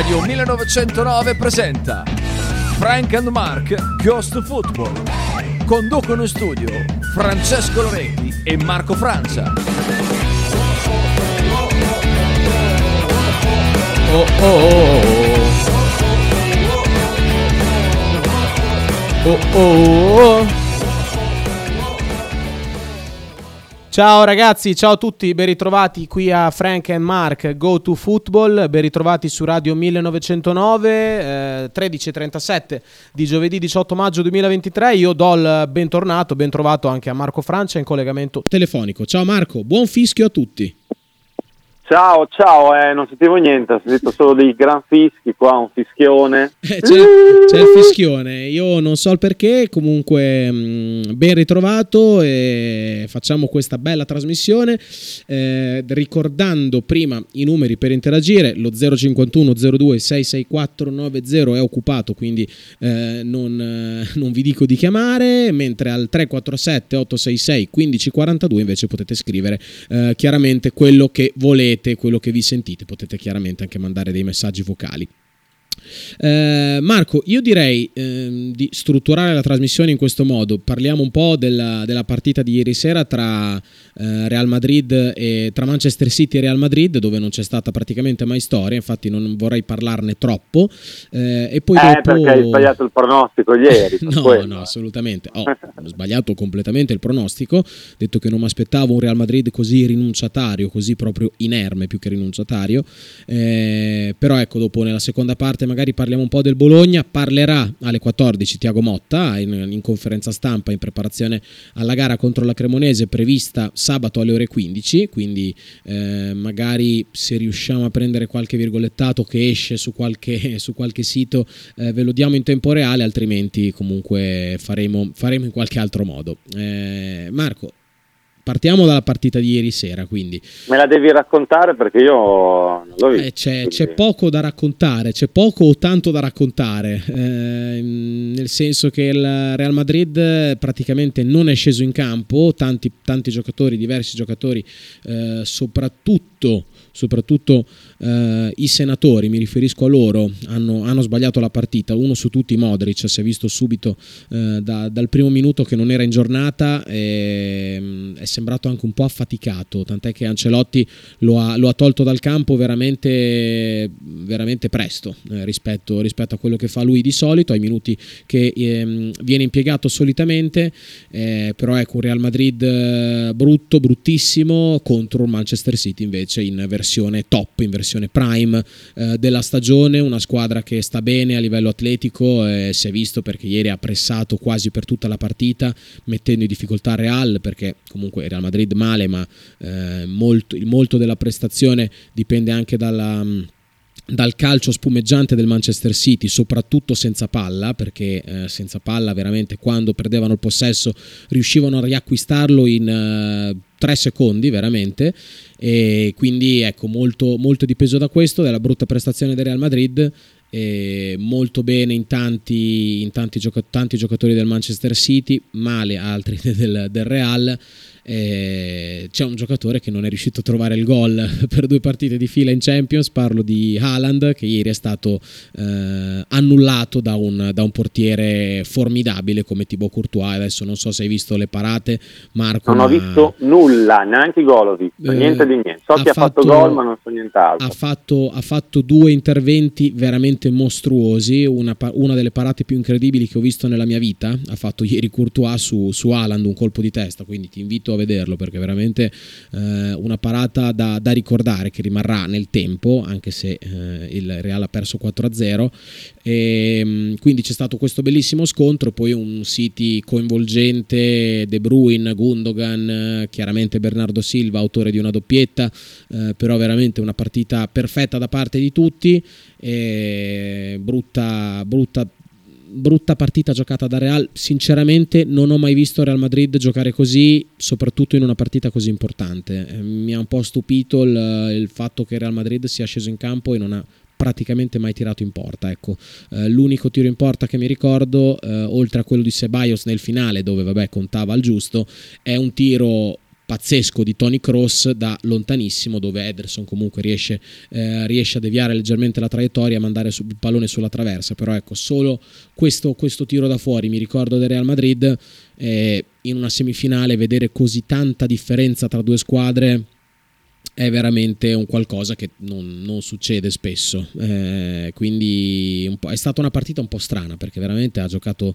Radio 1909 presenta Frank and Mark Ghost Football. Conducono in studio Francesco Loretti e Marco Francia. Oh oh oh. Oh oh oh. Ciao ragazzi, ciao a tutti, ben ritrovati qui a Frank and Mark Go to Football, ben ritrovati su Radio 1909, eh, 13.37 di giovedì 18 maggio 2023. Io do il bentornato, ben trovato anche a Marco Francia in collegamento telefonico. Ciao Marco, buon fischio a tutti. Ciao, ciao, eh, non sentivo niente, ho sentito solo dei gran fischi qua, un fischione. Eh, c'è, c'è, il fischione, io non so il perché, comunque mh, mm, ben ritrovato e facciamo questa bella trasmissione eh, ricordando prima i numeri per interagire, lo 051 02 664 90 è occupato, quindi eh, non, eh, non, vi dico di chiamare, mentre al 347 866 1542 invece potete scrivere chiaramente quello che volete vedete quello che vi sentite, potete chiaramente anche mandare dei messaggi vocali. Eh, Marco, io direi eh, di strutturare la trasmissione in questo modo. Parliamo un po' della, della partita di ieri sera tra eh, Real Madrid e tra Manchester City e Real Madrid, dove non c'è stata praticamente mai storia. Infatti, non vorrei parlarne troppo. Eh, e poi eh, dopo... perché hai sbagliato il pronostico ieri. no, quello. no, assolutamente. Oh, ho sbagliato completamente il pronostico. Detto che non mi aspettavo un Real Madrid così rinunciatario, così proprio inerme più che rinunciatario. Eh, però, ecco, dopo nella seconda parte magari parliamo un po' del Bologna, parlerà alle 14 Tiago Motta in, in, conferenza stampa in preparazione alla gara contro la Cremonese prevista sabato alle ore 15, quindi eh, magari se riusciamo a prendere qualche virgolettato che esce su qualche, su qualche sito eh, ve lo diamo in tempo reale, altrimenti comunque faremo, faremo in qualche altro modo. Eh, Marco, Partiamo dalla partita di ieri sera, quindi. Me la devi raccontare perché io non l'ho visto. Eh, c'è, c'è, poco da raccontare, c'è poco o tanto da raccontare, eh, nel senso che il Real Madrid praticamente non è sceso in campo, tanti, tanti giocatori, diversi giocatori, eh, soprattutto soprattutto eh, i senatori, mi riferisco a loro, hanno, hanno, sbagliato la partita. Uno su tutti, Modric, si è visto subito eh, da, dal primo minuto che non era in giornata e mm, è sembrato anche un po' affaticato, tant'è che Ancelotti lo ha, lo ha tolto dal campo veramente, veramente presto eh, rispetto, rispetto, a quello che fa lui di solito, ai minuti che ehm, viene impiegato solitamente, eh, però ecco un Real Madrid eh, brutto, bruttissimo contro il Manchester City invece in versione top, in versione prime eh, della stagione, una squadra che sta bene a livello atletico, eh, si è visto perché ieri ha pressato quasi per tutta la partita, mettendo in difficoltà Real, perché comunque Real Madrid male, ma eh, molto, molto della prestazione dipende anche dalla dal calcio spumeggiante del Manchester City, soprattutto senza palla, perché eh, senza palla veramente quando perdevano il possesso riuscivano a riacquistarlo in eh, tre secondi veramente. E quindi ecco molto, molto dipeso da questo, dalla brutta prestazione del Real Madrid molto bene in tanti, in tanti, gioca- tanti giocatori del Manchester City, male altri del, del Real eh, c'è un giocatore che non è riuscito a trovare il gol per due partite di fila in Champions, parlo di Haaland che ieri è stato eh, annullato da un, da un, portiere formidabile come Thibaut Courtois, adesso non so se hai visto le parate Marco. Non ho visto nulla, neanche i gol ho visto, eh, niente di niente, so ha che fatto, ha fatto gol ma non so nient'altro. Ha fatto, ha fatto due interventi veramente mostruosi, una, una, delle parate più incredibili che ho visto nella mia vita, ha fatto ieri Courtois su, su Haaland un colpo di testa, quindi ti invito a vederlo perché è veramente eh, una parata da, da, ricordare che rimarrà nel tempo, anche se eh, il Real ha perso 4-0. E, mm, quindi c'è stato questo bellissimo scontro, poi un City coinvolgente, De Bruyne, Gundogan, chiaramente Bernardo Silva, autore di una doppietta, eh, però veramente una partita perfetta da parte di tutti. brutta, brutta brutta partita giocata da Real. Sinceramente non ho mai visto Real Madrid giocare così, soprattutto in una partita così importante. Eh, mi ha un po' stupito il, il fatto che Real Madrid sia sceso in campo e non ha praticamente mai tirato in porta. Ecco. Eh, l'unico tiro in porta che mi ricordo, eh, oltre a quello di Ceballos nel finale, dove vabbè contava al giusto, è un tiro pazzesco di Tony Cross da lontanissimo dove Ederson comunque riesce, eh, riesce a deviare leggermente la traiettoria e mandare il pallone sulla traversa però ecco solo questo, questo tiro da fuori mi ricordo del Real Madrid eh, in una semifinale vedere così tanta differenza tra due squadre è veramente un qualcosa che non, non succede spesso. Eh, quindi è stata una partita un po' strana perché veramente ha giocato,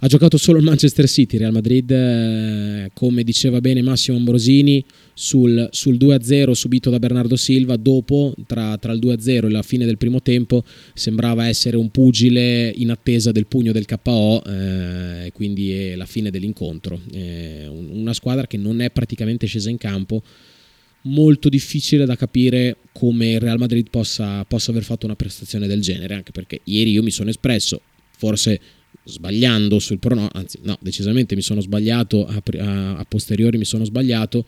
ha giocato solo il Manchester City. Real Madrid, eh, come diceva bene Massimo Ambrosini, sul, sul 2-0 subito da Bernardo Silva. Dopo, tra, tra il 2-0 e la fine del primo tempo, sembrava essere un pugile in attesa del pugno del KO. Eh, quindi è la fine dell'incontro. Eh, una squadra che non è praticamente scesa in campo molto difficile da capire come il Real Madrid possa, possa aver fatto una prestazione del genere, anche perché ieri io mi sono espresso, forse sbagliando sul pronostico, anzi no, decisamente mi sono sbagliato, a, a, a, posteriori mi sono sbagliato,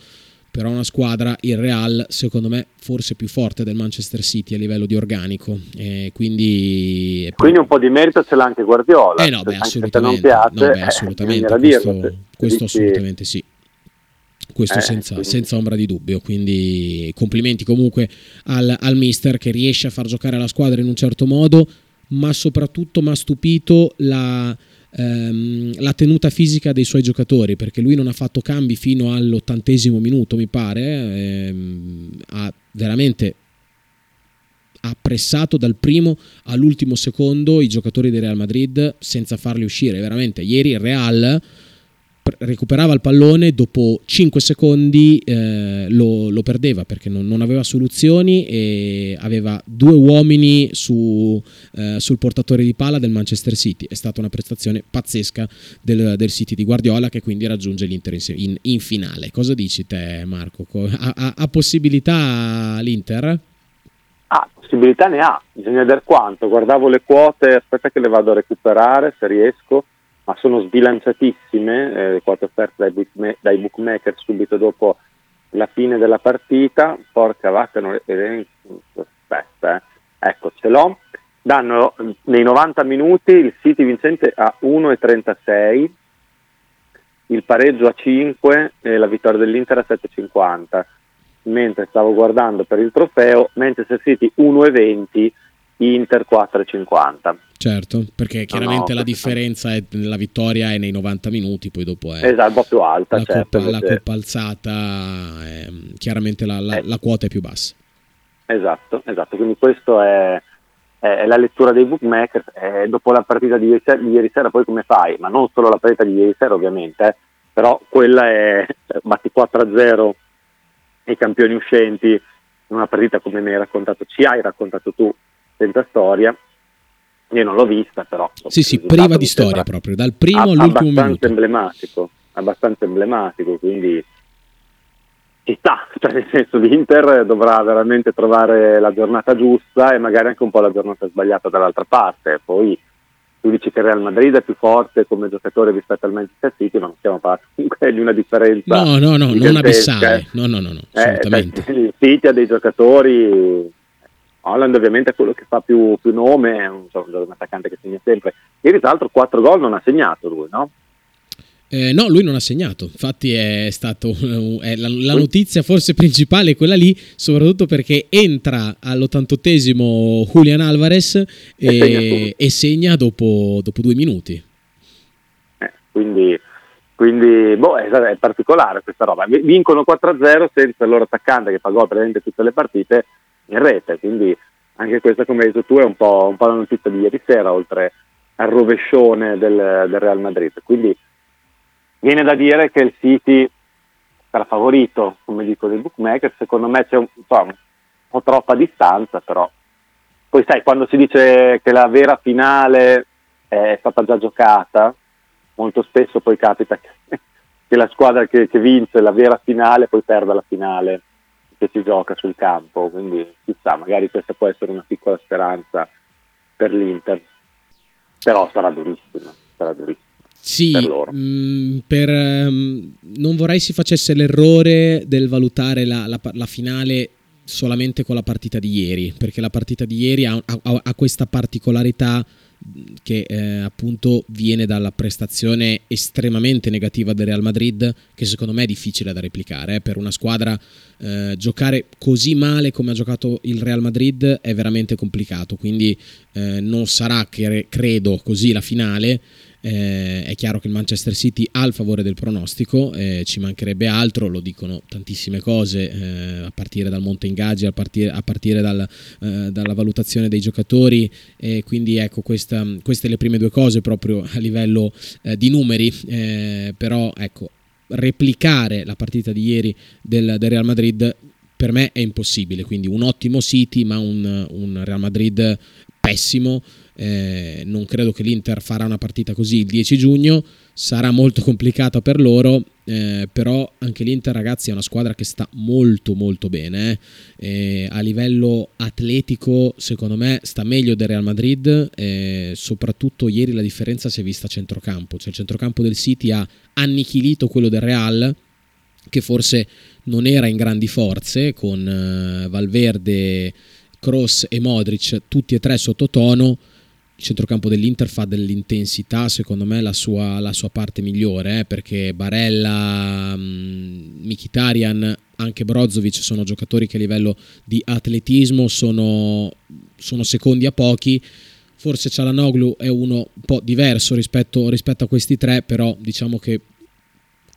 però una squadra, il Real, secondo me forse più forte del Manchester City a livello di organico, e quindi... Quindi un po' di merito ce l'ha anche Guardiola. Eh no, beh, assolutamente, piace, no, beh, assolutamente, eh, questo, dirlo, questo assolutamente sì questo eh, senza, senza, ombra di dubbio. Quindi complimenti comunque al, al, mister che riesce a far giocare la squadra in un certo modo, ma soprattutto mi ha stupito la, ehm, la, tenuta fisica dei suoi giocatori, perché lui non ha fatto cambi fino all'ottantesimo minuto, mi pare, ehm, ha veramente ha dal primo all'ultimo secondo i giocatori del Real Madrid senza farli uscire. Veramente, ieri il Real recuperava il pallone, dopo 5 secondi eh, lo, lo, perdeva perché non, non, aveva soluzioni e aveva due uomini su, eh, sul portatore di palla del Manchester City. È stata una prestazione pazzesca del, del City di Guardiola che quindi raggiunge l'Inter in, in, in finale. Cosa dici te Marco? Ha, ha, ha possibilità l'Inter? Ah, possibilità ne ha, bisogna vedere quanto. Guardavo le quote, aspetta che le vado a recuperare se riesco ma sono sbilanciatissime, eh, quote offerte dai, dai, bookmaker subito dopo la fine della partita, porca vacca, non, eh, aspetta, eh. ecco ce l'ho, danno nei 90 minuti il City vincente a 1,36, il pareggio a 5 e la vittoria dell'Inter a 7,50, mentre stavo guardando per il trofeo, Manchester City 1,20, Inter 4,50. Certo, perché chiaramente no, la differenza è la vittoria è nei 90 minuti, poi dopo è esatto, un po' più alta. La, certo, coppa, la coppa alzata, è, chiaramente la, la, eh. la, quota è più bassa. Esatto, esatto, quindi questa è, è, la lettura dei bookmakers. E dopo la partita di ieri, sera, di ieri, sera, poi come fai? Ma non solo la partita di ieri sera ovviamente, eh, però quella è batti 4-0 i campioni uscenti in una partita come mi hai raccontato, ci hai raccontato tu, senza storia io non l'ho vista, però. Sì, sì, priva di storia proprio, dal primo ab- all'ultimo abbastanza minuto. emblematico, abbastanza emblematico, quindi ci sta, cioè nel senso l'Inter dovrà veramente trovare la giornata giusta e magari anche un po' la giornata sbagliata dall'altra parte. Poi tu dici che Real Madrid è più forte come giocatore rispetto al Manchester City, ma non stiamo parlando comunque di una differenza. No, no, no, non abissale. No, no, no, no, eh, assolutamente. Eh, il City ha dei giocatori Holland ovviamente è quello che fa più, più nome, è un, un attaccante che segna sempre. Ieri tra l'altro 4 gol non ha segnato lui, no? Eh, no, lui non ha segnato, infatti è stato è la, la, notizia forse principale quella lì, soprattutto perché entra all'88esimo Julian Alvarez e, e segna, e segna dopo, dopo, due minuti. Eh, quindi quindi boh, è, è, particolare questa roba. Vincono 4-0 senza il loro attaccante che fa gol praticamente tutte le partite in rete, quindi anche questa come hai detto tu è un po', un po la notizia di ieri sera oltre al rovescione del, del, Real Madrid. Quindi viene da dire che il City sarà favorito, come dico dei bookmaker, secondo me c'è un, un po' troppa distanza, però poi sai, quando si dice che la vera finale è stata già giocata, molto spesso poi capita che, che la squadra che, che vince la vera finale poi perda la finale che si gioca sul campo, quindi chissà, magari questa può essere una piccola speranza per l'Inter, però sarà durissima, sarà durissima. Sì, per, loro. Mh, mm, per um, non vorrei si facesse l'errore del valutare la, la, la, finale solamente con la partita di ieri, perché la partita di ieri ha, ha, ha questa particolarità che eh, appunto viene dalla prestazione estremamente negativa del Real Madrid, che secondo me è difficile da replicare. Eh. Per una squadra eh, giocare così male come ha giocato il Real Madrid è veramente complicato, quindi eh, non sarà, credo, così la finale. Eh, è chiaro che il Manchester City ha il favore del pronostico, eh, ci mancherebbe altro, lo dicono tantissime cose, eh, a partire dal monte ingaggi, a partire, a partire dal, eh, dalla valutazione dei giocatori, quindi ecco questa, queste le prime due cose proprio a livello eh, di numeri, eh, però ecco replicare la partita di ieri del, del Real Madrid per me è impossibile, quindi un ottimo City ma un, un Real Madrid pessimo eh, non credo che l'Inter farà una partita così il 10 giugno, sarà molto complicata per loro, eh, però anche l'Inter ragazzi è una squadra che sta molto molto bene, eh. a livello atletico secondo me sta meglio del Real Madrid, soprattutto ieri la differenza si è vista a centrocampo, cioè il centrocampo del City ha annichilito quello del Real che forse non era in grandi forze con eh, Valverde, Cross e Modric tutti e tre sottotono il centrocampo dell'Inter fa dell'intensità, secondo me, la sua, la sua parte migliore, eh, perché Barella, um, Mkhitaryan, anche Brozovic sono giocatori che a livello di atletismo sono, sono secondi a pochi. Forse Cialanoglu è uno un po' diverso rispetto, rispetto a questi tre, però diciamo che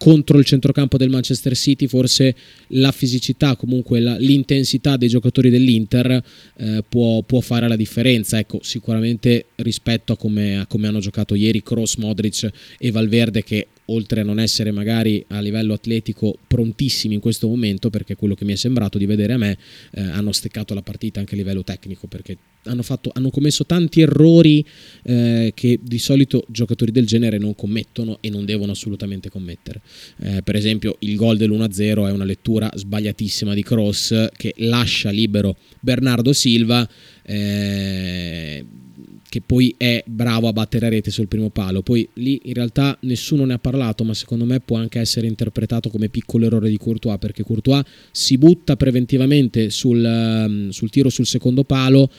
contro il centrocampo del Manchester City forse la fisicità, comunque la, l'intensità dei giocatori dell'Inter eh, può, può, fare la differenza, ecco sicuramente rispetto a come, a come hanno giocato ieri Kroos, Modric e Valverde che oltre a non essere magari a livello atletico prontissimi in questo momento, perché quello che mi è sembrato di vedere a me, eh, hanno steccato la partita anche a livello tecnico, perché hanno, fatto, hanno commesso tanti errori eh, che di solito giocatori del genere non commettono e non devono assolutamente commettere. Eh, per esempio il gol dell'1-0 è una lettura sbagliatissima di Cross che lascia libero Bernardo Silva. Eh, che poi è bravo a battere a rete sul primo palo. Poi lì in realtà nessuno ne ha parlato, ma secondo me può anche essere interpretato come piccolo errore di Courtois, perché Courtois si butta preventivamente sul, um, sul tiro sul secondo palo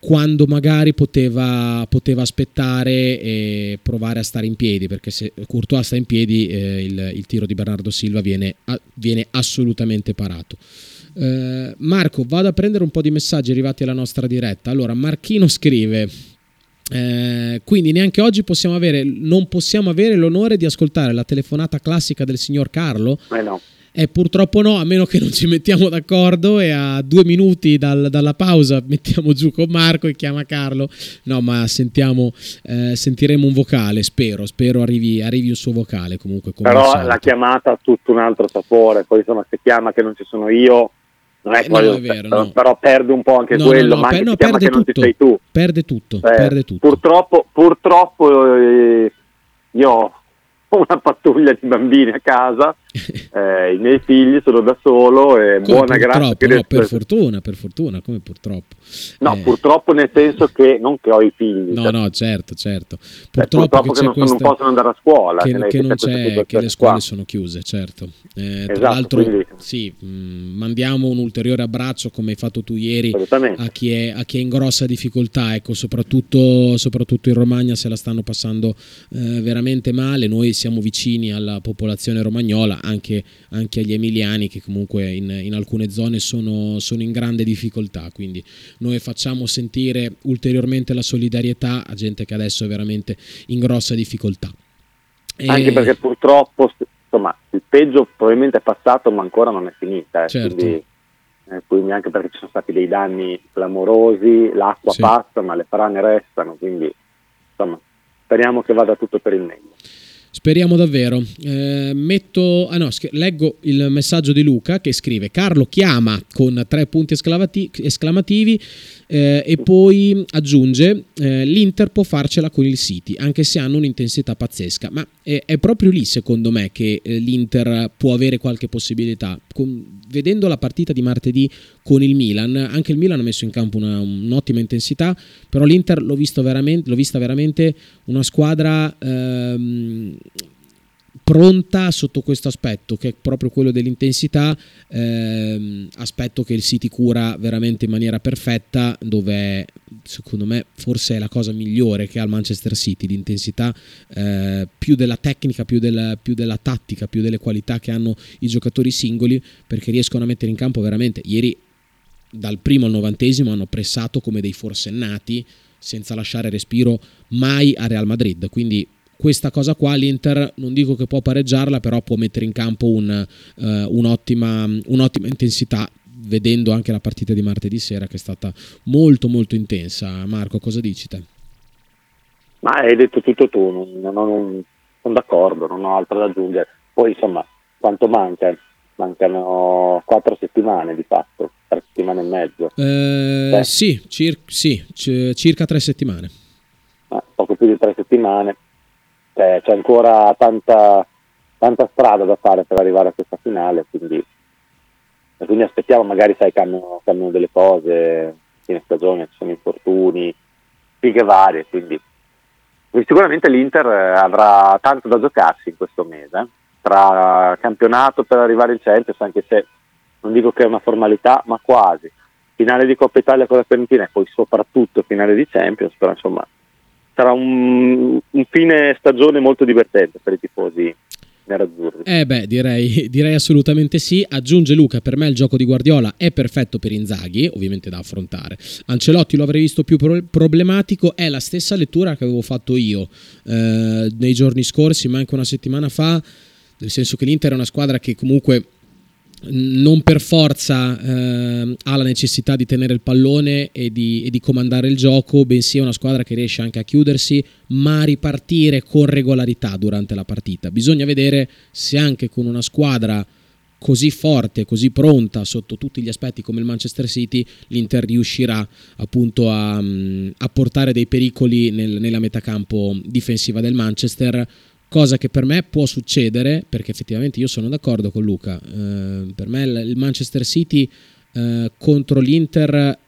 quando magari poteva, poteva, aspettare e provare a stare in piedi, perché se Courtois sta in piedi eh, il, il, tiro di Bernardo Silva viene, viene assolutamente parato. Eh, Marco, vado a prendere un po' di messaggi arrivati alla nostra diretta. Allora, Marchino scrive: eh, quindi neanche oggi possiamo avere, non possiamo avere l'onore di ascoltare la telefonata classica del signor Carlo. Eh no. Eh, purtroppo no, a meno che non ci mettiamo d'accordo e a due minuti dal, dalla pausa mettiamo giù con Marco e chiama Carlo. No, ma sentiamo, eh, sentiremo un vocale, spero, spero arrivi, arrivi un suo vocale comunque. Però la chiamata ha tutto un altro sapore, poi insomma se chiama che non ci sono io non è, eh, no, è vero, però, no. però, perde un po' anche no, quello, ma anche per, perde che tutto, non ci sei tu. Perde tutto, eh, perde tutto. Purtroppo, purtroppo eh, io ho una pattuglia di bambini a casa, eh, i miei figli sono da solo e come buona grazia. No, per fortuna, per fortuna, come purtroppo. No, eh. purtroppo nel senso che non che ho i figli. No, cioè, no, certo, certo. Purtroppo, eh, purtroppo che, non, questa... non, possono andare a scuola. Che, che, non c'è, che le scuole qua. sono chiuse, certo. Eh, esatto, tra l'altro, quindi... sì, mh, mm, mandiamo un ulteriore abbraccio, come hai fatto tu ieri, a chi, è, a chi, è, in grossa difficoltà, ecco, soprattutto, soprattutto in Romagna se la stanno passando eh, veramente male. Noi siamo vicini alla popolazione romagnola, anche, anche agli emiliani che comunque in, in alcune zone sono, sono, in grande difficoltà, quindi noi facciamo sentire ulteriormente la solidarietà a gente che adesso è veramente in grossa difficoltà. E... Anche perché purtroppo insomma, il peggio probabilmente è passato ma ancora non è finita. Eh, certo. quindi, eh, quindi, anche perché ci sono stati dei danni clamorosi, l'acqua sì. passa ma le frane restano, quindi insomma speriamo che vada tutto per il meglio. Speriamo davvero. Eh, metto, ah no, leggo il messaggio di Luca che scrive: Carlo chiama con tre punti esclamativi eh, e poi aggiunge: eh, L'Inter può farcela con il City, anche se hanno un'intensità pazzesca. Ma è, è proprio lì, secondo me, che eh, l'Inter può avere qualche possibilità. Con, vedendo la partita di martedì con il Milan, anche il Milan ha messo in campo una, un'ottima intensità, però l'Inter l'ho, veramente, l'ho vista veramente una squadra. Ehm, pronta sotto questo aspetto, che è proprio quello dell'intensità, ehm, aspetto che il City cura veramente in maniera perfetta, dove secondo me forse è la cosa migliore che ha il Manchester City, l'intensità eh, più della tecnica, più della, più della tattica, più delle qualità che hanno i giocatori singoli, perché riescono a mettere in campo veramente, ieri dal primo al novantesimo hanno pressato come dei forsennati senza lasciare respiro mai a Real Madrid, quindi questa cosa qua l'Inter non dico che può pareggiarla, però può mettere in campo un, uh, un'ottima, un'ottima intensità vedendo anche la partita di martedì sera che è stata molto molto intensa. Marco, cosa dici te? Ma hai detto tutto tu, non, non, non, sono d'accordo, non ho altro da aggiungere. Poi insomma, quanto manca? Mancano quattro settimane di fatto, tre settimane e mezzo. Eh, sì, cir- sì c- circa tre settimane. Eh, poco più di tre settimane cioè, c'è ancora tanta, tanta, strada da fare per arrivare a questa finale, quindi, quindi aspettiamo, magari sai, cambiano, cambiano delle cose, fine stagione ci sono infortuni, fighe varie, quindi sicuramente l'Inter avrà tanto da giocarsi in questo mese, eh? tra campionato per arrivare in Champions, anche se non dico che è una formalità, ma quasi. Finale di Coppa Italia con la Fiorentina e poi soprattutto finale di Champions, però insomma sarà un, un fine stagione molto divertente per i tifosi nerazzurri. Eh beh, direi, direi, assolutamente sì. Aggiunge Luca, per me il gioco di Guardiola è perfetto per Inzaghi, ovviamente da affrontare. Ancelotti lo avrei visto più pro- problematico, è la stessa lettura che avevo fatto io eh, nei giorni scorsi, ma anche una settimana fa, nel senso che l'Inter è una squadra che comunque non per forza eh, ha la necessità di tenere il pallone e di, e di, comandare il gioco, bensì è una squadra che riesce anche a chiudersi, ma a ripartire con regolarità durante la partita. Bisogna vedere se anche con una squadra così forte, così pronta sotto tutti gli aspetti come il Manchester City, l'Inter riuscirà appunto a, a portare dei pericoli nel, nella metacampo difensiva del Manchester cosa che per me può succedere, perché effettivamente io sono d'accordo con Luca, eh, per me il Manchester City eh, contro l'Inter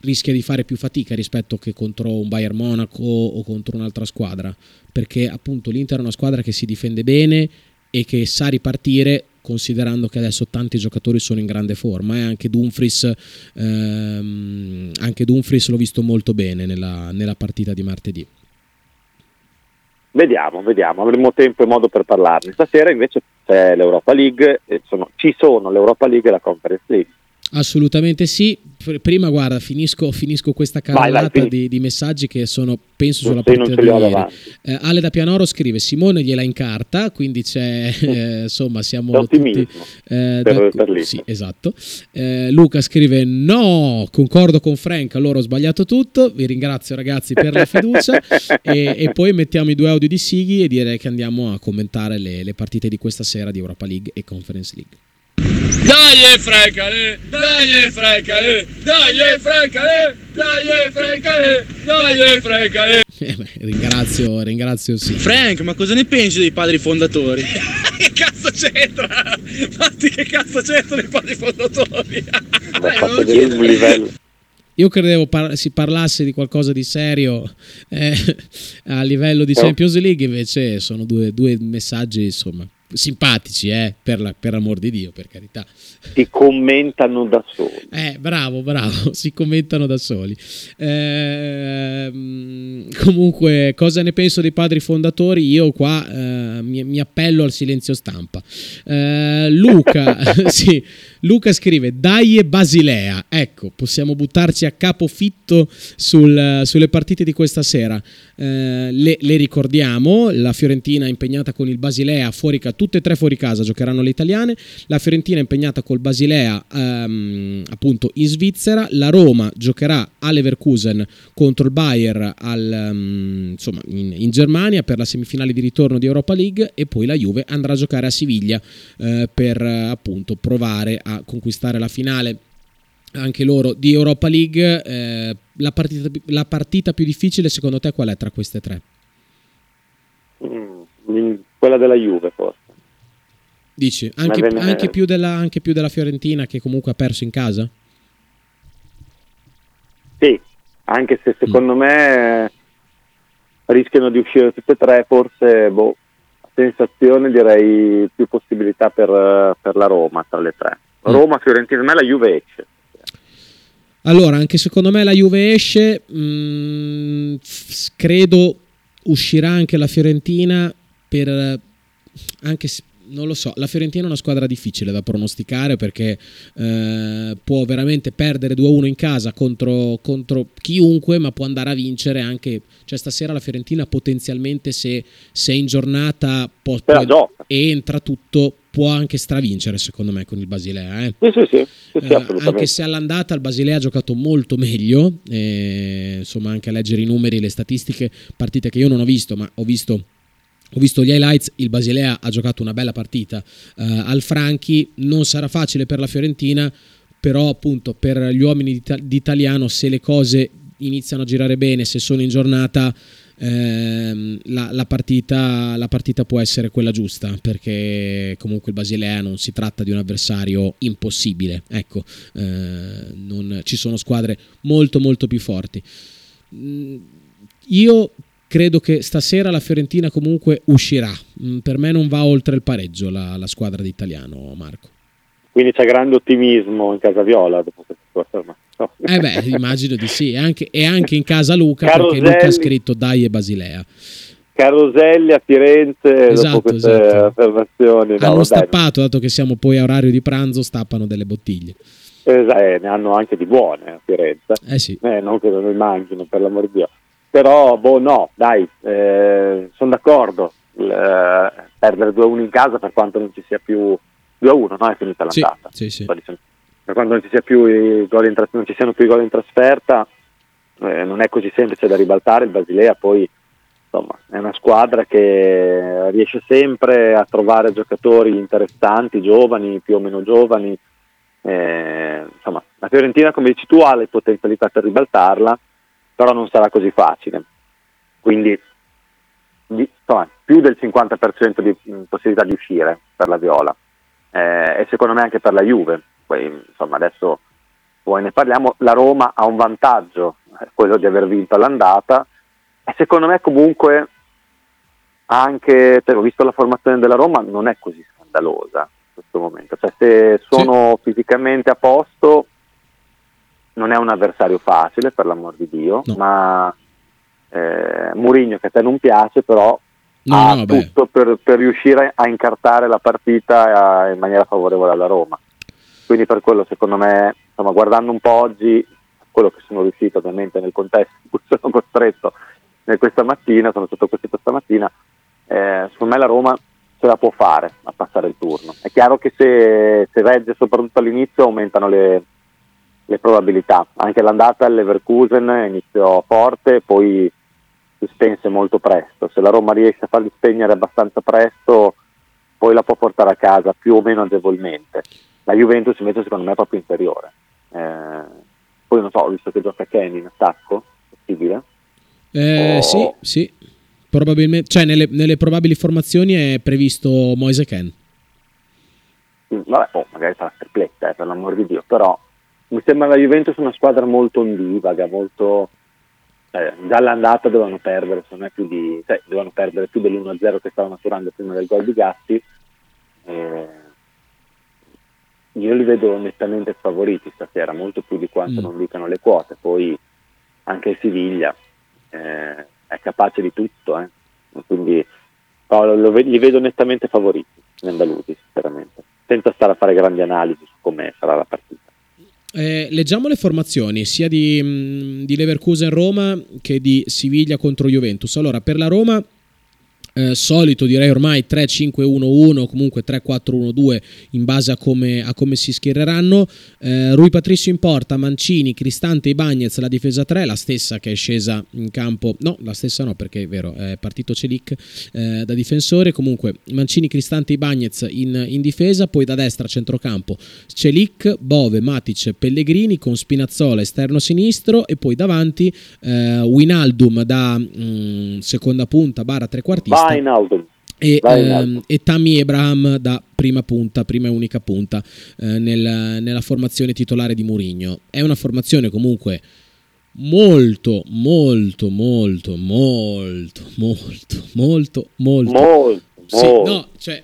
rischia di fare più fatica rispetto che contro un Bayern Monaco o contro un'altra squadra, perché appunto l'Inter è una squadra che si difende bene e che sa ripartire considerando che adesso tanti giocatori sono in grande forma e anche Dumfries, ehm, anche Dumfries l'ho visto molto bene nella, nella partita di martedì. Vediamo, vediamo, avremo tempo e modo per parlarne. Stasera invece c'è l'Europa League, sono, ci sono l'Europa League e la Conference League. Assolutamente sì. Prima, guarda, finisco, finisco questa carrellata di, di, messaggi che sono, penso, sulla partita di ieri. Eh, Ale da Pianoro scrive: Simone gliela in carta, quindi c'è, eh, insomma, siamo tutti. Eh, per, da, per sì, esatto. Eh, Luca scrive: No, concordo con Frank. Allora ho sbagliato tutto. Vi ringrazio, ragazzi, per la fiducia. e, e, poi mettiamo i due audio di Sighi e direi che andiamo a commentare le, le partite di questa sera di Europa League e Conference League. Dai frecale, dai frecale, dai frecale, dai frecale, dai frecale. Eh beh, ringrazio, ringrazio sì. Frank, ma cosa ne pensi dei padri fondatori? che cazzo c'entra? Fatti che cazzo c'entra dei padri fondatori? Beh, fatto di un livello. Io credevo par- si parlasse di qualcosa di serio eh, a livello di Champions League, invece sono due, due messaggi, insomma, simpatici, eh, per, la, per amor di Dio, per carità. Si commentano da soli. Eh, bravo, bravo, si commentano da soli. Eh, comunque, cosa ne penso dei padri fondatori? Io qua eh, mi, mi, appello al silenzio stampa. Eh, Luca, sì, Luca scrive, dai e Basilea. Ecco, possiamo buttarci a capofitto sul, sulle partite di questa sera. Eh, le, le, ricordiamo, la Fiorentina impegnata con il Basilea fuori tutte e tre fuori casa giocheranno le italiane, la Fiorentina impegnata col Basilea ehm, appunto in Svizzera, la Roma giocherà a Leverkusen contro il Bayer al, um, insomma, in, in, Germania per la semifinale di ritorno di Europa League e poi la Juve andrà a giocare a Siviglia eh, per appunto provare a conquistare la finale anche loro di Europa League. Eh, la, partita, la, partita, più difficile secondo te qual è tra queste tre? Mm, quella della Juve forse. Dici, anche, anche, più della, anche, più della, Fiorentina che comunque ha perso in casa? Sì, anche se secondo mm. me rischiano di uscire tutte e tre, forse boh, sensazione direi più possibilità per, per la Roma tra le tre. Mm. Roma, Fiorentina, me la Juve esce. Allora, anche secondo me la Juve esce, mh, mm, credo uscirà anche la Fiorentina per anche se non lo so, la Fiorentina è una squadra difficile da pronosticare perché eh, può veramente perdere 2-1 in casa contro, contro, chiunque, ma può andare a vincere anche, cioè stasera la Fiorentina potenzialmente se, se in giornata può, entra tutto, può anche stravincere secondo me con il Basilea. Eh. Sì, sì, sì, sì, eh, anche se all'andata il Basilea ha giocato molto meglio, eh, insomma anche a leggere i numeri, le statistiche, partite che io non ho visto, ma ho visto ho visto gli highlights, il Basilea ha giocato una bella partita uh, al Franchi, non sarà facile per la Fiorentina, però appunto per gli uomini d'italiano se le cose iniziano a girare bene, se sono in giornata, ehm, la, la, partita, la, partita, può essere quella giusta, perché comunque il Basilea non si tratta di un avversario impossibile, ecco, eh, non, ci sono squadre molto molto più forti. Io credo che stasera la Fiorentina comunque uscirà. Mm, per me non va oltre il pareggio la, la squadra d'italiano, Marco. Quindi c'è grande ottimismo in casa Viola dopo questa no. Eh beh, immagino di sì. E anche, e anche in casa Luca, Caroselli. perché Luca ha scritto Dai e Basilea. Caroselli a Firenze esatto, queste esatto. affermazioni. No, hanno stappato, dato che siamo poi a orario di pranzo, stappano delle bottiglie. Eh, ne hanno anche di buone a Firenze. Eh sì. Eh, non che non manchino, per l'amor di Dio però boh no, dai, eh, sono d'accordo, eh, perdere 2-1 in casa per quanto non ci sia più 2-1, no? È finita l'andata. Sì, sì, sì. Per quanto non ci, sia più i gol in tra- non ci siano più i gol in trasferta, eh, non è così semplice da ribaltare, il Basilea poi insomma, è una squadra che riesce sempre a trovare giocatori interessanti, giovani, più o meno giovani. Eh, insomma, la Fiorentina, come dici tu, ha le potenzialità per ribaltarla però non sarà così facile. Quindi di, insomma, più del 50% di mm, possibilità di uscire per la Viola eh, e secondo me anche per la Juve. Poi, insomma, adesso poi ne parliamo. La Roma ha un vantaggio, eh, quello di aver vinto all'andata e secondo me comunque anche, ho visto la formazione della Roma, non è così scandalosa in questo momento. Cioè, se sono sì. fisicamente a posto non è un avversario facile, per l'amor di Dio, no. ma eh, Murigno che a te non piace, però no, ha no, tutto per, per, riuscire a incartare la partita eh, in maniera favorevole alla Roma. Quindi per quello secondo me, insomma, guardando un po' oggi, quello che sono riuscito ovviamente nel contesto in cui sono costretto questa mattina, sono stato costretto stamattina, eh, secondo me la Roma ce la può fare a passare il turno. È chiaro che se, se regge soprattutto all'inizio aumentano le, le probabilità. Anche l'andata all'Everkusen iniziò forte, poi si spense molto presto. Se la Roma riesce a farli spegnere abbastanza presto, poi la può portare a casa più o meno agevolmente. La Juventus invece secondo me è proprio inferiore. Eh, poi non so, ho visto che gioca Kenny in attacco, possibile? Eh, o... Sì, sì. Probabilmente, cioè nelle, nelle, probabili formazioni è previsto Moise Ken. Mm, vabbè, oh, magari sarà tripletta, eh, per l'amor di Dio, però mi sembra la Juventus una squadra molto ondivaga, molto... Eh, già all'andata dovevano perdere, secondo me più di... Cioè, dovevano perdere più dell'1-0 che stava maturando prima del gol di Gatti. Eh, io li vedo nettamente favoriti stasera, molto più di quanto mm. non dicano le quote. Poi anche Siviglia eh, è capace di tutto, eh. quindi no, lo, li vedo nettamente favoriti gli andalusi, sinceramente, senza stare a fare grandi analisi su come sarà la partita. Eh, leggiamo le formazioni sia di, mm, di Leverkusen Roma che di Siviglia contro Juventus. Allora, per la Roma eh, solito direi ormai 3-5-1-1 comunque 3-4-1-2 in base a come, a come si schiereranno eh, Rui Patricio in porta Mancini, Cristante e Bagnez la difesa 3 la stessa che è scesa in campo. No la stessa no perché è vero è partito Celic eh, da difensore. Comunque Mancini, Cristante e Bagnez in, in, difesa poi da destra centrocampo Celic, Bove, Matic, Pellegrini con Spinazzola esterno sinistro e poi davanti eh, Winaldum da mh, mm, seconda punta barra trequartista punta. Wijnaldum. E, ehm, e, Tammy Abraham da prima punta, prima e unica punta eh, nel, nella formazione titolare di Mourinho. È una formazione comunque molto, molto, molto, molto, molto, molto, molto. molto. Sì, no, cioè,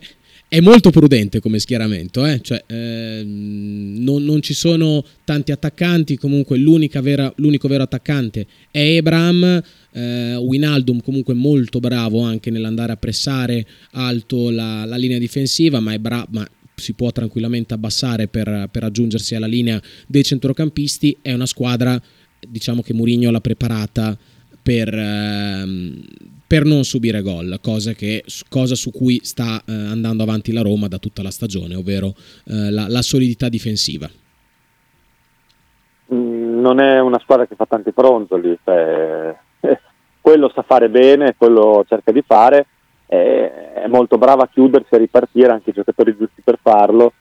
è molto prudente come schieramento, eh? Cioè, eh, non, non, ci sono tanti attaccanti, comunque l'unico vero attaccante è Abraham eh, Winaldum comunque molto bravo anche nell'andare a pressare alto la, la linea difensiva, ma, bra- ma si può tranquillamente abbassare per, per aggiungersi alla linea dei centrocampisti, è una squadra diciamo che Mourinho l'ha preparata per, ehm, per non subire gol, cosa, che, cosa su cui sta eh, andando avanti la Roma da tutta la stagione, ovvero eh, la, la, solidità difensiva. Mm, non è una squadra che fa tanti fronzoli, cioè, quello sa fare bene, quello cerca di fare, è, molto brava a chiudersi, a ripartire, anche i giocatori giusti per farlo.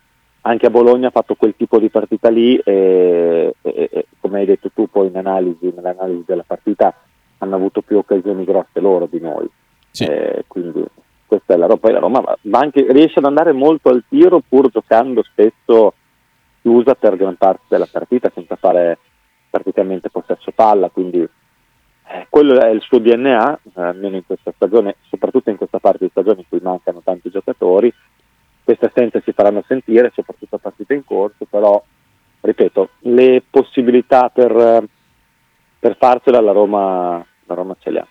Anche a Bologna ha fatto quel tipo di partita lì e, e, e come hai detto tu poi in analisi, nell'analisi della partita hanno avuto più occasioni grosse loro di noi. Sì. Eh, quindi questa è la Roma. Poi la Roma va anche, riesce ad andare molto al tiro pur giocando spesso chiusa per gran parte della partita senza fare praticamente possesso palla, quindi eh, quello è il suo DNA, eh, almeno in questa stagione, soprattutto in questa parte di stagione in cui mancano tanti giocatori. Queste assenze si faranno sentire, soprattutto a partite in corso, però ripeto, le possibilità per, per farcela la Roma la Roma ce li ha.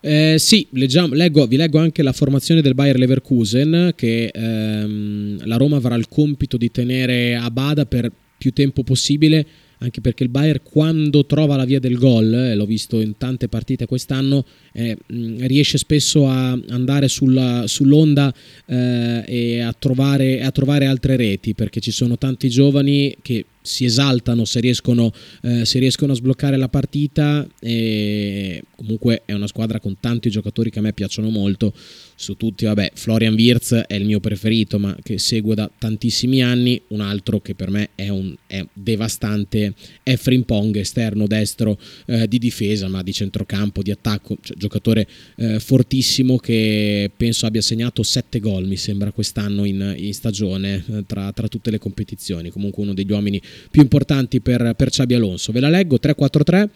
Eh, sì, leggiamo, leggo, vi leggo anche la formazione del Bayer Leverkusen che ehm, la Roma avrà il compito di tenere a bada per più tempo possibile anche perché il Bayern quando trova la via del gol, eh, l'ho visto in tante partite quest'anno, eh, riesce spesso a andare sulla, sull'onda eh, e a trovare, a trovare altre reti perché ci sono tanti giovani che si esaltano se riescono, eh, se riescono, a sbloccare la partita e comunque è una squadra con tanti giocatori che a me piacciono molto su tutti vabbè Florian Wirtz è il mio preferito ma che seguo da tantissimi anni un altro che per me è, un, è devastante è Frimpong esterno destro eh, di difesa ma di centrocampo di attacco cioè, giocatore eh, fortissimo che penso abbia segnato 7 gol mi sembra quest'anno in, in stagione eh, tra, tra tutte le competizioni. Comunque uno degli uomini più importanti per, per Xabi Alonso. Ve la leggo 3-4-3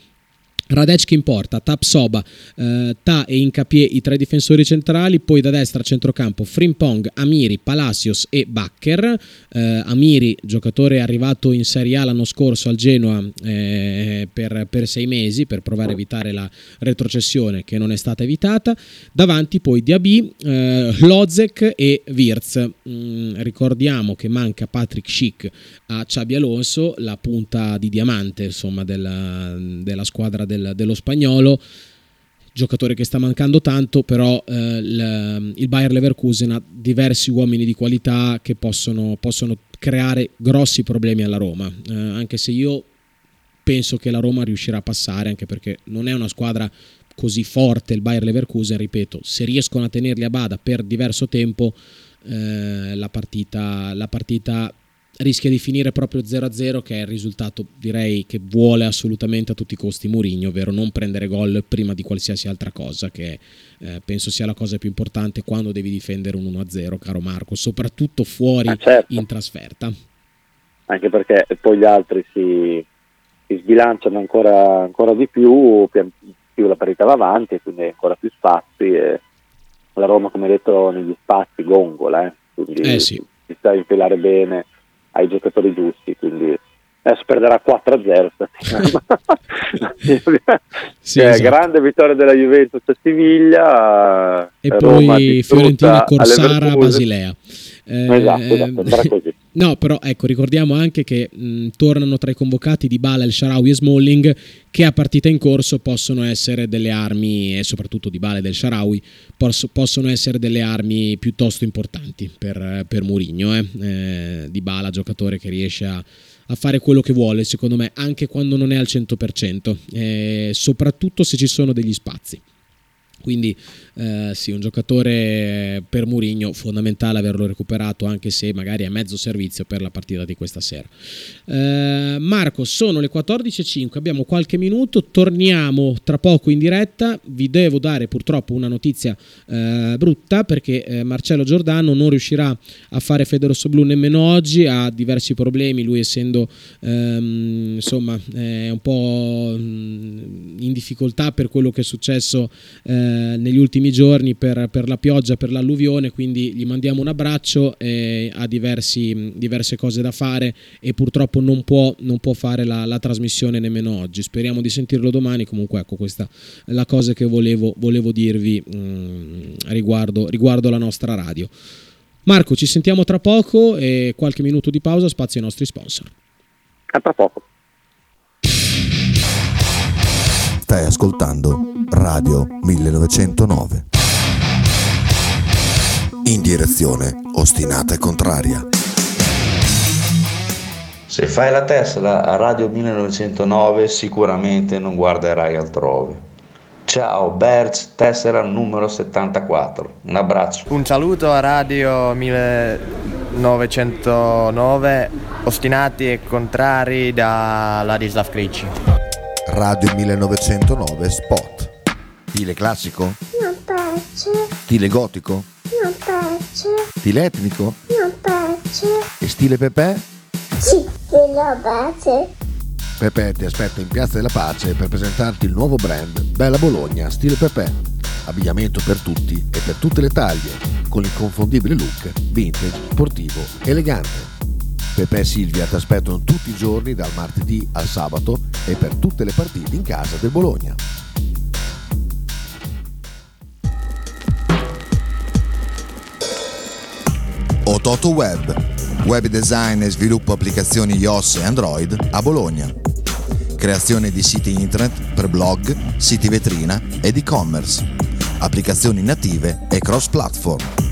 Radecki in porta, Tapsoba, eh, Ta e Incapie i tre difensori centrali, poi da destra a centrocampo Frimpong, Amiri, Palacios e Bakker. Eh, Amiri, giocatore arrivato in Serie A l'anno scorso al Genoa eh, per, per, sei mesi per provare a evitare la retrocessione che non è stata evitata. Davanti poi Diaby, eh, Lozek e Wirz. Mm, ricordiamo che manca Patrick Schick a Xabi Alonso, la punta di diamante insomma, della, della squadra del, dello spagnolo giocatore che sta mancando tanto, però eh, il, il Bayer Leverkusen ha diversi uomini di qualità che possono, possono creare grossi problemi alla Roma, eh, anche se io penso che la Roma riuscirà a passare, anche perché non è una squadra così forte il Bayer Leverkusen, ripeto, se riescono a tenerli a bada per diverso tempo, eh, la, partita, la partita rischia di finire proprio 0-0 che è il risultato direi che vuole assolutamente a tutti i costi Mourinho, ovvero non prendere gol prima di qualsiasi altra cosa che eh, penso sia la cosa più importante quando devi difendere un 1-0 caro Marco, soprattutto fuori ah, certo. in trasferta. Anche perché poi gli altri si, si sbilanciano ancora, ancora, di più, più la parità va avanti e quindi ancora più spazi e la Roma come detto negli spazi gongola, eh? quindi eh sì. si sta a infilare bene ai giocatori giusti, quindi adesso perderà 4-0 sì, cioè, esatto. grande vittoria della Juventus a Siviglia e Roma poi Fiorentina Corsara Basilea eh, esatto, esatto, così. No, però ecco, ricordiamo anche che mh, tornano tra i convocati di Bala, El Sharawi e Smalling, che a partita in corso possono essere delle armi, e soprattutto di Bala e del Sharawi, posso, possono essere delle armi piuttosto importanti per, per Murigno. Eh? Eh, di Bala, giocatore che riesce a, a, fare quello che vuole, secondo me, anche quando non è al 100%, eh, soprattutto se ci sono degli spazi. Quindi eh, sì, un giocatore per Murigno fondamentale averlo recuperato anche se magari è mezzo servizio per la partita di questa sera. Eh, Marco, sono le 14.05, abbiamo qualche minuto, torniamo tra poco in diretta, vi devo dare purtroppo una notizia eh, brutta perché eh, Marcello Giordano non riuscirà a fare Fede Rosso Blu nemmeno oggi, ha diversi problemi, lui essendo ehm, insomma un po' in difficoltà per quello che è successo eh, negli ultimi giorni per, per, la pioggia, per l'alluvione, quindi gli mandiamo un abbraccio, eh, ha diversi, diverse cose da fare e purtroppo non può, non può fare la, la, trasmissione nemmeno oggi. Speriamo di sentirlo domani, comunque ecco questa è la cosa che volevo, volevo dirvi mh, mm, riguardo, riguardo la nostra radio. Marco, ci sentiamo tra poco e qualche minuto di pausa, spazio ai nostri sponsor. A tra poco. Stai ascoltando Radio 1909. In direzione ostinata e contraria. Se fai la Tesla a Radio 1909 sicuramente non guarderai altrove. Ciao Berz, tessera numero 74. Un abbraccio. Un saluto a Radio 1909, ostinati e contrari da Ladislav Krejci. Radio 1909 Spot. Stile classico? Non piace. Stile gotico? Non piace. Stile etnico? Non piace. E stile Pepe? Sì, lo piace. Pepe ti aspetta in Piazza della Pace per presentarti il nuovo brand Bella Bologna stile Pepe. Abbigliamento per tutti e per tutte le taglie, con l'inconfondibile look vintage, sportivo, elegante. Pepe e Silvia ti aspettano tutti i giorni dal martedì al sabato e per tutte le partite in casa del Bologna. Ototo Web, web design e sviluppo applicazioni iOS e Android a Bologna creazione di siti internet per blog, siti vetrina ed e-commerce, applicazioni native e cross-platform.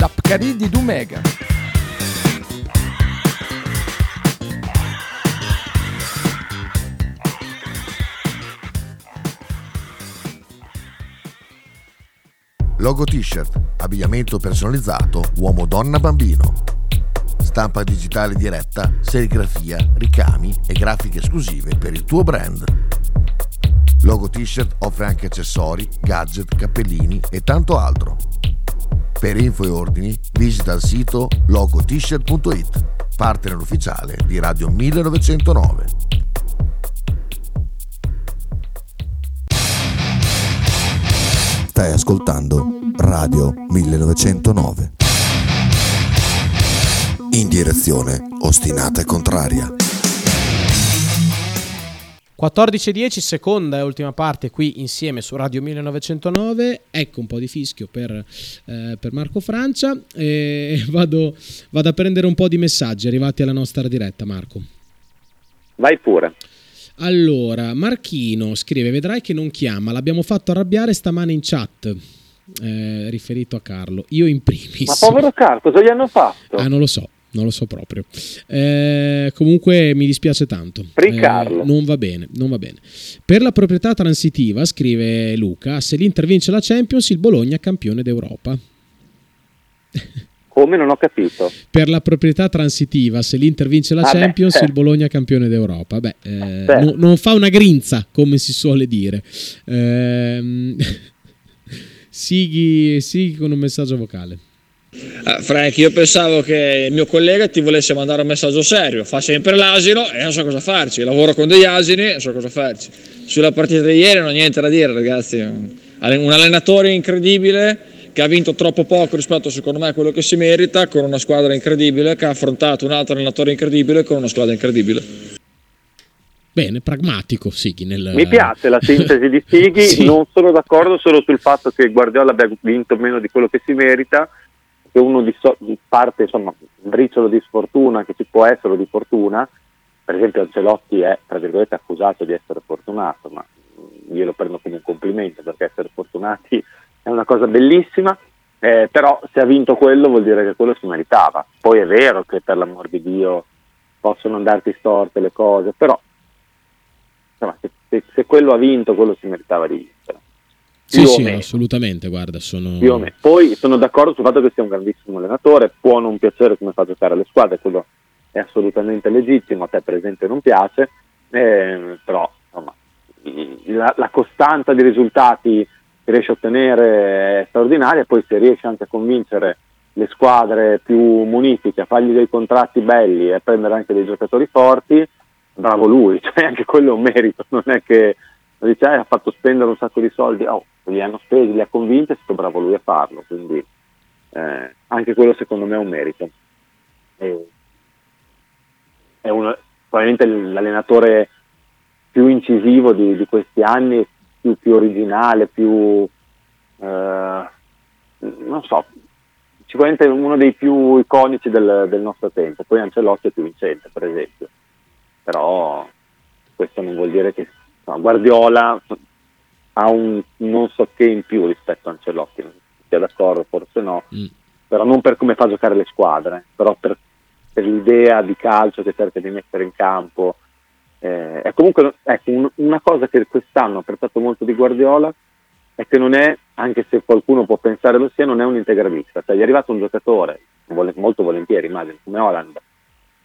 La Pcaridi di Dumegar. Logo t-shirt, abbigliamento personalizzato uomo, donna, bambino. Stampa digitale diretta, serigrafia, ricami e grafiche esclusive per il tuo brand. Logo t-shirt offre anche accessori, gadget, cappellini e tanto altro. Per info e ordini visita il sito logotshirt.it, partner ufficiale di Radio 1909. Stai ascoltando Radio 1909. In direzione ostinata e contraria. 14.10, seconda e ultima parte qui insieme su Radio 1909. Ecco un po' di fischio per, eh, per Marco Francia e vado, vado a prendere un po' di messaggi arrivati alla nostra diretta, Marco. Vai pure. Allora, Marchino scrive: Vedrai che non chiama. L'abbiamo fatto arrabbiare stamane in chat. Eh, riferito a Carlo. Io in primis. Ma povero Carlo, cosa gli hanno fatto? Ah, non lo so. Non lo so proprio. Eh, comunque mi dispiace tanto. Eh, non va bene, non va bene. Per la proprietà transitiva, scrive Luca, se l'Inter vince la Champions, il Bologna è campione d'Europa. Come non ho capito? Per la proprietà transitiva, se l'Inter vince la Ah, beh, Champions, certo. il Bologna è campione d'Europa. Beh, eh, no- non fa una grinza, come si suole dire. Sighi, Sighi con un messaggio vocale. Ah, Frank, io pensavo che il mio collega ti volesse mandare un messaggio serio, fa sempre l'asino e non so cosa farci, lavoro con degli asini e non so cosa farci. Sulla partita di ieri non ho niente da dire ragazzi, un allenatore incredibile che ha vinto troppo poco rispetto secondo me a quello che si merita, con una squadra incredibile, che ha affrontato un altro allenatore incredibile con una squadra incredibile. Bene, pragmatico Sighi. Nel... Mi piace la sintesi di Sighi, sì. non sono d'accordo solo sul fatto che Guardiola abbia vinto meno di quello che si merita, che uno di, so- parte, insomma, un briciolo di sfortuna che ci può essere di fortuna, per esempio Ancelotti è, tra virgolette, accusato di essere fortunato, ma io lo prendo come un complimento perché essere fortunati è una cosa bellissima, eh, però se ha vinto quello vuol dire che quello si meritava. Poi è vero che per l'amor di Dio possono andarti storte le cose, però insomma, se, se, se, quello ha vinto, quello si meritava di vincere. Sì, sì, assolutamente, guarda, sono... Poi sono d'accordo sul fatto che sia un grandissimo allenatore, può non piacere come fa giocare le squadre, quello è assolutamente legittimo, a te per esempio non piace, eh, però insomma, la, la costanza di risultati che riesce a ottenere è straordinaria, poi se riesce anche a convincere le squadre più munifiche a fargli dei contratti belli e a prendere anche dei giocatori forti, bravo lui, cioè anche quello è un merito, non è che dice eh, ha fatto spendere un sacco di soldi, oh, li hanno spesi, li ha convinti, è stato bravo lui a farlo, quindi eh, anche quello secondo me è un merito. E, è uno, probabilmente l'allenatore più incisivo di, di questi anni, più, più originale, più eh, non so, sicuramente uno dei più iconici del, del nostro tempo. Poi Ancelotti è più vincente, per esempio, però questo non vuol dire che no, Guardiola ha un non so che in più rispetto a Ancelotti, sia d'accordo, forse no, mm. però non per come fa a giocare le squadre, però per, per l'idea di calcio che cerca di mettere in campo, eh, è comunque ecco, un, una cosa che quest'anno ho apprezzato molto di Guardiola è che non è, anche se qualcuno può pensare lo sia, non è un integralista. Cioè, gli è arrivato un giocatore, molto volentieri immagino, come Holland,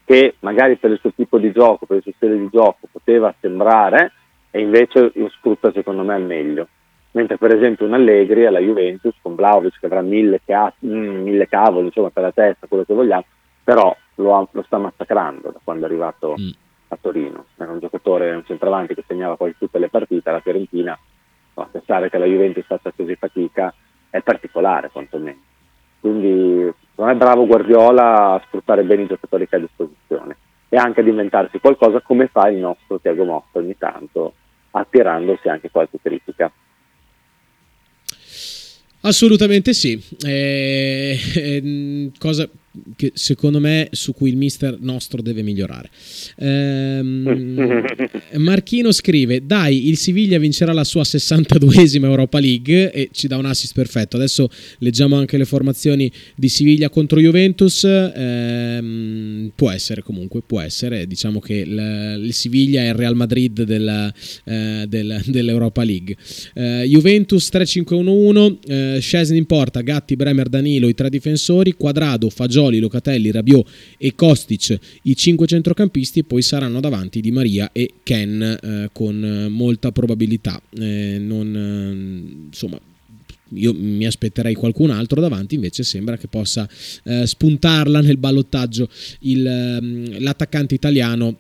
che magari per il suo tipo di gioco, per il suo stile di gioco poteva sembrare e invece lo sfrutta secondo me al meglio. Mentre per esempio un Allegri alla Juventus con Vlaovic che avrà mille, ca- mm, mille cavoli insomma, per la testa, quello che vogliamo, però lo, ha, lo sta massacrando da quando è arrivato mm a Torino. Era un giocatore, un centravanti che segnava quasi tutte le partite, la Fiorentina, no, pensare che la Juventus faccia così fatica è particolare quantomeno. Quindi non è bravo Guardiola a sfruttare bene i giocatori che ha a disposizione e anche ad inventarsi qualcosa come fa il nostro Tiago Motta ogni tanto, attirandosi anche qualche critica. Assolutamente sì, eh, eh, cosa che secondo me su cui il mister nostro deve migliorare. Ehm, Marchino scrive: Dai, il Siviglia vincerà la sua 62esima Europa League e ci dà un assist perfetto. Adesso leggiamo anche le formazioni di Siviglia contro Juventus. Ehm, può essere comunque, può essere. Diciamo che il, il Siviglia è il Real Madrid della, eh, del, dell'Europa League. Eh, Juventus 3-5-1-1, eh, Scesni in porta, Gatti, Bremer, Danilo, i tre difensori, Quadrado, Fagioli. Fagioli, Locatelli, Rabiot e Kostic i cinque centrocampisti e poi saranno davanti Di Maria e Ken eh, con molta probabilità. Eh, non, eh, insomma, io mi aspetterei qualcun altro davanti, invece sembra che possa eh, spuntarla nel ballottaggio il, ehm, l'attaccante italiano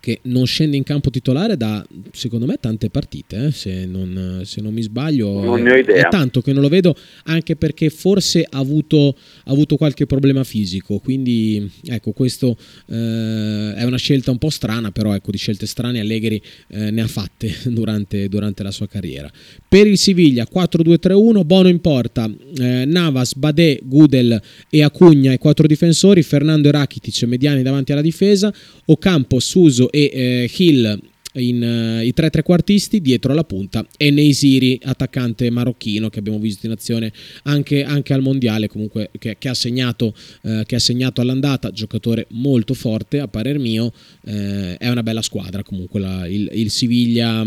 che non scende in campo titolare da secondo me tante partite, eh? se, non, se, non, mi sbaglio. Non ne ho idea. È tanto che non lo vedo, anche perché forse ha avuto, ha avuto qualche problema fisico. Quindi, ecco, questo eh, è una scelta un po' strana, però ecco, di scelte strane Allegri eh, ne ha fatte durante, durante, la sua carriera. Per il Siviglia 4-2-3-1, Bono in porta, eh, Navas, Badè, Gudel e Acugna i quattro difensori, Fernando e Rakitic mediani davanti alla difesa, Ocampo, Suso Gattuso e eh, Hill in, uh, i tre trequartisti dietro alla punta e Neisiri attaccante marocchino che abbiamo visto in azione anche, anche al mondiale comunque che, che, ha segnato, uh, che, ha segnato, all'andata giocatore molto forte a parer mio uh, è una bella squadra comunque la, il, il, Siviglia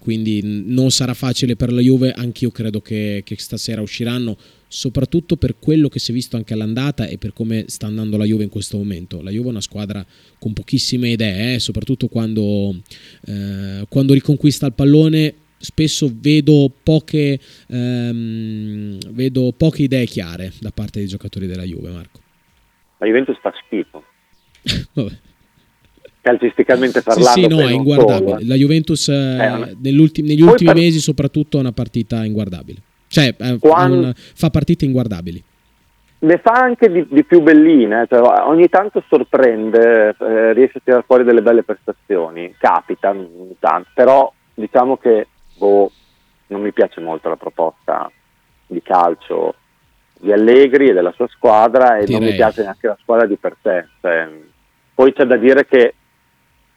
quindi non sarà facile per la Juve anch'io credo che, che stasera usciranno soprattutto per quello che si è visto anche all'andata e per come sta andando la Juve in questo momento. La Juve è una squadra con pochissime idee, eh, soprattutto quando, eh, quando riconquista il pallone spesso vedo poche, ehm, vedo poche idee chiare da parte dei giocatori della Juve, Marco. La Juventus fa schifo. Vabbè. Calcisticamente Sì, parlando, sì, no, poi è inguardabile. solo, eh. La Juventus eh, una- negli ultimi, negli ultimi mesi soprattutto è una partita inguardabile. Cioè, eh, Quan- non- fa partite inguardabili. Ne fa anche di, di più belline, cioè, ogni tanto sorprende, eh, riesce a tirare fuori delle belle prestazioni, capita ogni tanto, però diciamo che boh, non mi piace molto la proposta di calcio di Allegri e della sua squadra e non Direi. mi piace neanche la squadra di per sé. Cioè, poi c'è da dire che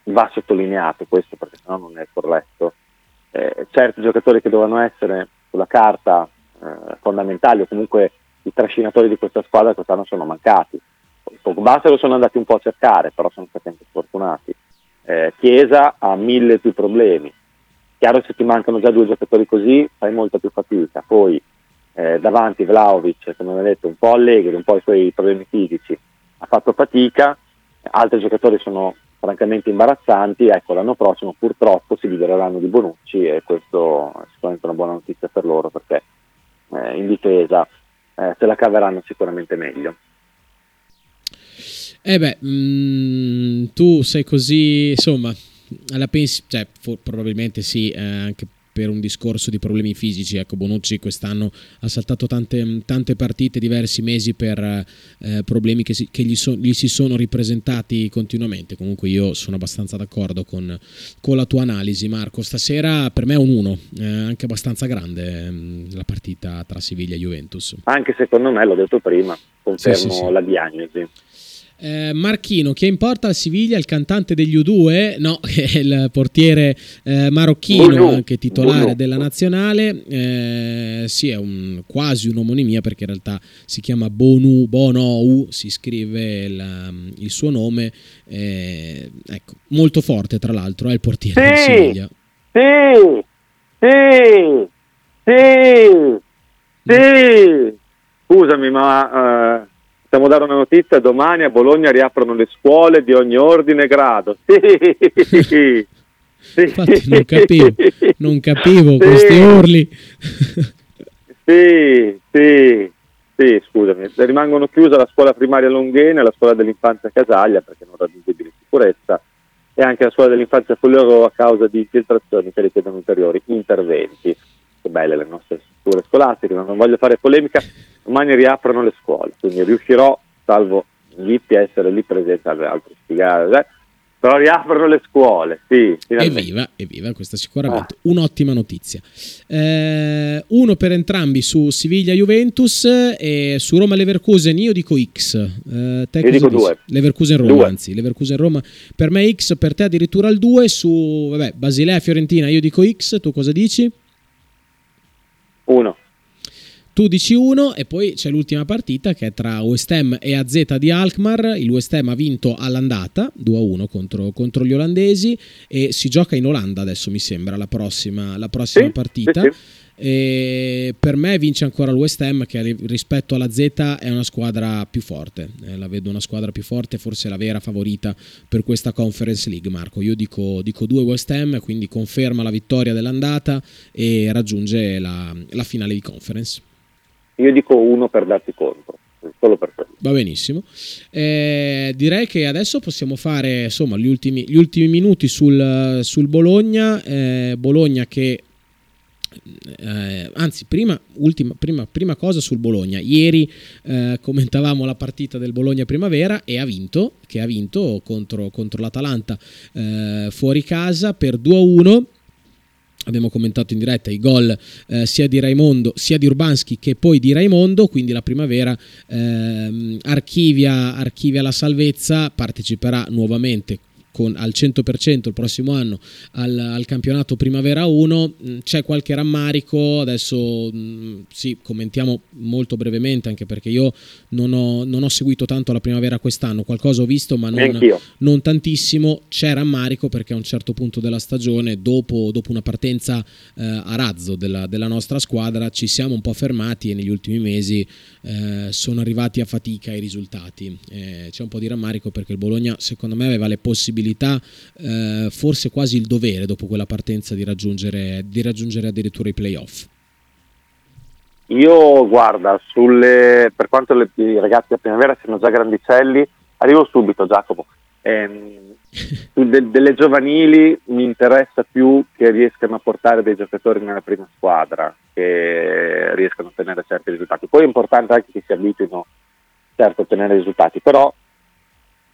va sottolineato questo perché sennò non è corretto. Eh, certi giocatori che dovevano essere sulla carta eh, fondamentali o comunque i trascinatori di questa squadra quest'anno sono mancati. Pogba se lo sono andati un po' a cercare, però sono stati anche sfortunati. Eh, Chiesa ha mille più problemi. Chiaro se ti mancano già due giocatori così fai molta più fatica. Poi eh, davanti Vlaovic, come ho detto, un po' allegri, un po' i suoi problemi fisici, ha fatto fatica, altri giocatori sono francamente imbarazzanti, ecco l'anno prossimo purtroppo si libereranno di Bonucci e questo è sicuramente una buona notizia per loro perché eh, in difesa eh, se la caveranno sicuramente meglio. Eh beh, mm, tu sei così, insomma, la pensi, cioè, fo- probabilmente sì, eh, anche per un discorso di problemi fisici. Ecco, Bonucci quest'anno ha saltato tante, tante partite, diversi mesi per eh, problemi che, si- che gli, so- gli si sono ripresentati continuamente. Comunque io sono abbastanza d'accordo con, con la tua analisi, Marco. Stasera per me è un 1, eh, anche abbastanza grande ehm, la partita tra Siviglia e Juventus. Anche secondo me, l'ho detto prima, confermo Sì, sì, sì. la diagnosi. Eh, Marchino, che importa al Siviglia il cantante degli U2? No, è il portiere eh, marocchino, Bonu, anche titolare Bonu. della nazionale. Eh, sì, è un, quasi un'omonimia perché in realtà si chiama Bonu, Bonou, si scrive il, il suo nome. Eh, ecco, molto forte tra l'altro, è il portiere del Sì, Siviglia. sì, sì, sì, sì. Scusami, ma eh, possiamo dare una notizia? Domani a Bologna riaprono le scuole di ogni ordine e grado. Sì, sì. Infatti non capivo, non capivo Sì. questi urli. Sì, sì, sì, scusami, rimangono chiuse la scuola primaria Longhena e la scuola dell'infanzia Casaglia perché non raggiungibili sicurezza e anche la scuola dell'infanzia Foglioro a causa di infiltrazioni che richiedono ulteriori interventi. Che belle le nostre strutture scolastiche, ma non voglio fare polemica, domani riaprono le scuole, quindi riuscirò, salvo inviti a essere lì presente alle altre spiegare, eh, però riaprono le scuole, sì, finalmente. Evviva, evviva, questa sicuramente un'ottima notizia. Eh, uno per entrambi su Siviglia-Juventus e su Roma-Leverkusen io dico X. Eh, te Io dico dici? due. Leverkusen-Roma, Due. anzi, Leverkusen-Roma per me X, per te addirittura il 2. Su vabbè, Basilea-Fiorentina io dico X, tu cosa dici? Uno. Tu dici 1 e poi c'è l'ultima partita che è tra West Ham e AZ di Alkmaar. Il West Ham ha vinto all'andata 2-1 contro, contro gli olandesi e si gioca in Olanda adesso mi sembra la prossima, la prossima Sì, partita. sì, sì. E per me vince ancora il West Ham che ri- rispetto alla Z è una squadra più forte. Eh, la vedo una squadra più forte, forse la vera favorita per questa Conference League. Marco, io dico, dico due West Ham, quindi conferma la vittoria dell'andata e raggiunge la, la finale di Conference. Io dico uno per darti contro, solo per quello. Va benissimo. Eh, direi che adesso possiamo fare insomma gli ultimi, gli ultimi minuti sul, sul Bologna. Eh, Bologna che. Eh, anzi, prima, ultima, prima, prima cosa sul Bologna. Ieri eh, commentavamo la partita del Bologna Primavera e ha vinto, che ha vinto contro, contro l'Atalanta eh, fuori casa per 2-1 abbiamo commentato in diretta i gol eh, sia di Raimondo sia di Urbanski che poi di Raimondo quindi la primavera ehm, archivia, archivia la salvezza parteciperà nuovamente con, al 100% il prossimo anno al, al campionato Primavera 1 Mm, c'è qualche rammarico adesso mh, sì commentiamo molto brevemente anche perché io non ho, non ho seguito tanto la primavera quest'anno qualcosa ho visto ma non, non tantissimo. C'è rammarico perché a un certo punto della stagione, dopo, dopo una partenza eh, a razzo della, della nostra squadra, ci siamo un po' fermati e negli ultimi mesi eh, sono arrivati a fatica i risultati. Eh, c'è un po' di rammarico perché il Bologna, secondo me, aveva le possibilità possibilità, eh, forse quasi il dovere dopo quella partenza di raggiungere, di raggiungere addirittura i playoff? Io guarda, sulle, per quanto le, i ragazzi della primavera siano già grandicelli, arrivo subito Giacomo. Ehm, de, delle giovanili mi interessa più che riescano a portare dei giocatori nella prima squadra, che riescano a ottenere certi risultati. Poi è importante anche che si abituino certo a ottenere risultati, però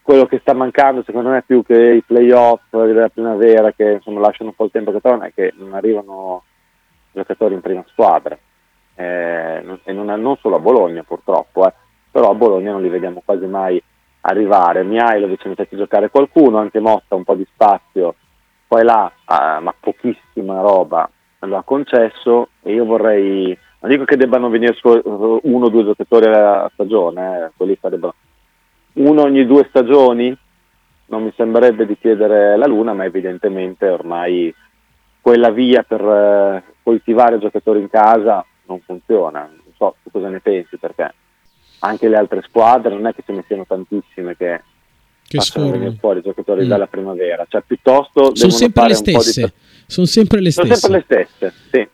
quello che sta mancando secondo me più che i playoff della primavera che insomma, lasciano un po' il tempo che trovano è che non arrivano giocatori in prima squadra eh, e non, non, solo a Bologna purtroppo, eh, però a Bologna non li vediamo quasi mai arrivare. Mihailovic mi piace giocare qualcuno, anche Motta un po' di spazio, poi là, eh, ma pochissima roba lo ha concesso e io vorrei, non dico che debbano venire solo uno o due giocatori a stagione, eh, quelli sarebbero uno ogni due stagioni, non mi sembrerebbe di chiedere la luna, ma evidentemente ormai quella via per eh, coltivare giocatori in casa non funziona. Non so tu cosa ne pensi perché anche le altre squadre non è che ce ne siano tantissime che, che facciano venire fuori giocatori mm. dalla primavera, cioè piuttosto sono sempre. Di... Sono sempre le stesse. Sono sempre le stesse, sì.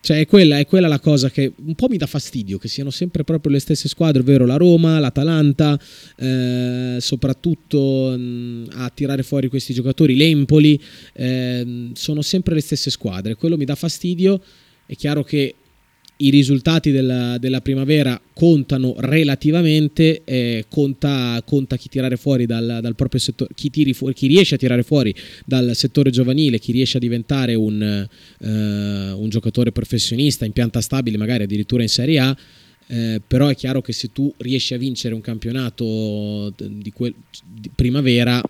Cioè, è quella, è quella, la cosa che un po' mi dà fastidio, che siano sempre proprio le stesse squadre, ovvero la Roma, l'Atalanta, eh, soprattutto mh, a tirare fuori questi giocatori, l'Empoli, eh, sono sempre le stesse squadre. Quello mi dà fastidio. È chiaro che i risultati della, della, primavera contano relativamente, eh, conta, conta, chi tirare fuori dal, dal proprio settore, chi, fuori, chi, riesce a tirare fuori dal settore giovanile, chi riesce a diventare un, eh, un giocatore professionista in pianta stabile, magari addirittura in Serie A. Eh, però è chiaro che se tu riesci a vincere un campionato di, quel, di primavera,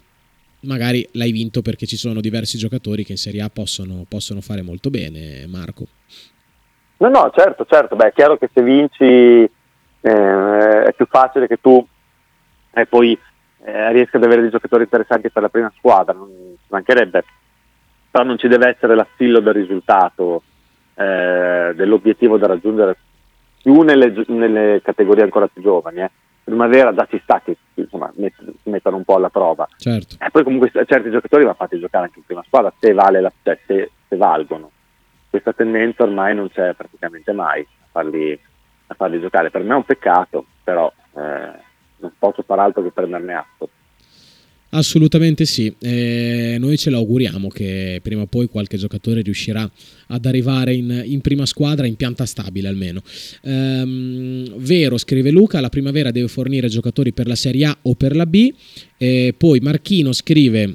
magari l'hai vinto perché ci sono diversi giocatori che in Serie A possono, possono fare molto bene, Marco. No, no, certo, certo, beh, è chiaro che se vinci eh, è più facile che tu eh, poi eh, riesca ad avere dei giocatori interessanti per la prima squadra, non mancherebbe, però non ci deve essere l'assilo del risultato, eh, dell'obiettivo da raggiungere più nelle, nelle, categorie ancora più giovani. Eh. Primavera già ci sta che insomma, met, si mettano un po' alla prova. Certo. E poi comunque certi giocatori vanno fatti giocare anche in prima squadra se, vale la, cioè, se, se valgono questa tendenza ormai non c'è praticamente mai a farli, a farli giocare. Per me è un peccato, però eh, non posso far altro che prenderne atto. Assolutamente sì, eh, noi ce l'auguriamo che prima o poi qualche giocatore riuscirà ad arrivare in, in prima squadra in pianta stabile almeno. Ehm, vero, scrive Luca, la primavera deve fornire giocatori per la Serie A o per la B, eh, poi Marchino scrive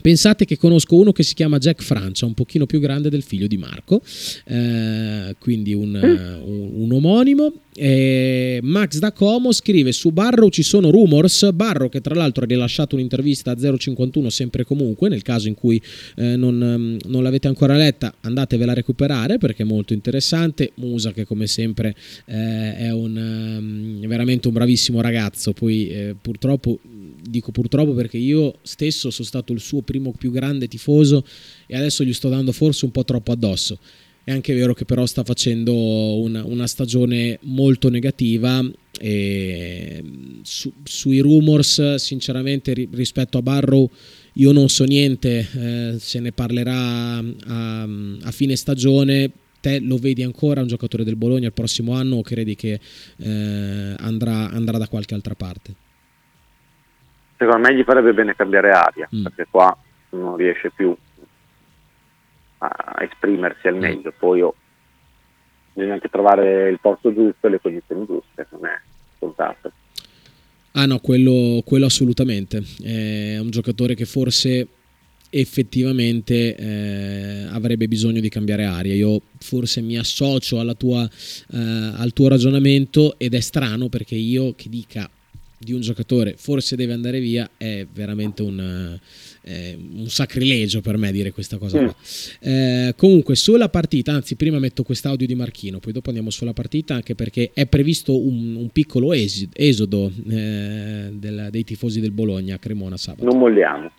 Pensate che conosco uno che si chiama Jack Francia, un pochino più grande del figlio di Marco, eh, quindi un, mm. un, un omonimo. E Max da Como scrive su Barrow ci sono rumors, Barrow che tra l'altro ha rilasciato un'intervista a 051 sempre comunque, nel caso in cui eh, non, non, l'avete ancora letta andatevela a recuperare perché è molto interessante, Musa che come sempre eh, è un, um, veramente un bravissimo ragazzo, poi eh, purtroppo dico purtroppo perché io stesso sono stato il suo primo più grande tifoso e adesso gli sto dando forse un po' troppo addosso. È anche vero che però sta facendo una, una stagione molto negativa e su, sui rumors sinceramente rispetto a Barrow io non so niente, eh, se ne parlerà a, a, fine stagione. Te lo vedi ancora un giocatore del Bologna il prossimo anno o credi che eh, andrà, andrà da qualche altra parte? Secondo me gli farebbe bene cambiare aria, mm. perché qua non riesce più a esprimersi al mm. meglio, poi oh, bisogna anche trovare il posto giusto e le condizioni giuste, non è scontato. Ah no, quello, quello assolutamente, è un giocatore che forse effettivamente eh, avrebbe bisogno di cambiare aria. Io forse mi associo tua, eh, al tuo ragionamento ed è strano perché io che dica di un giocatore forse deve andare via è veramente un, eh, un sacrilegio per me dire questa cosa qua. Mm. Eh, comunque sulla partita, anzi prima metto quest'audio di Marchino, poi dopo andiamo sulla partita anche perché è previsto un, un piccolo esodo eh, del, dei tifosi del Bologna a Cremona sabato. Non molliamo.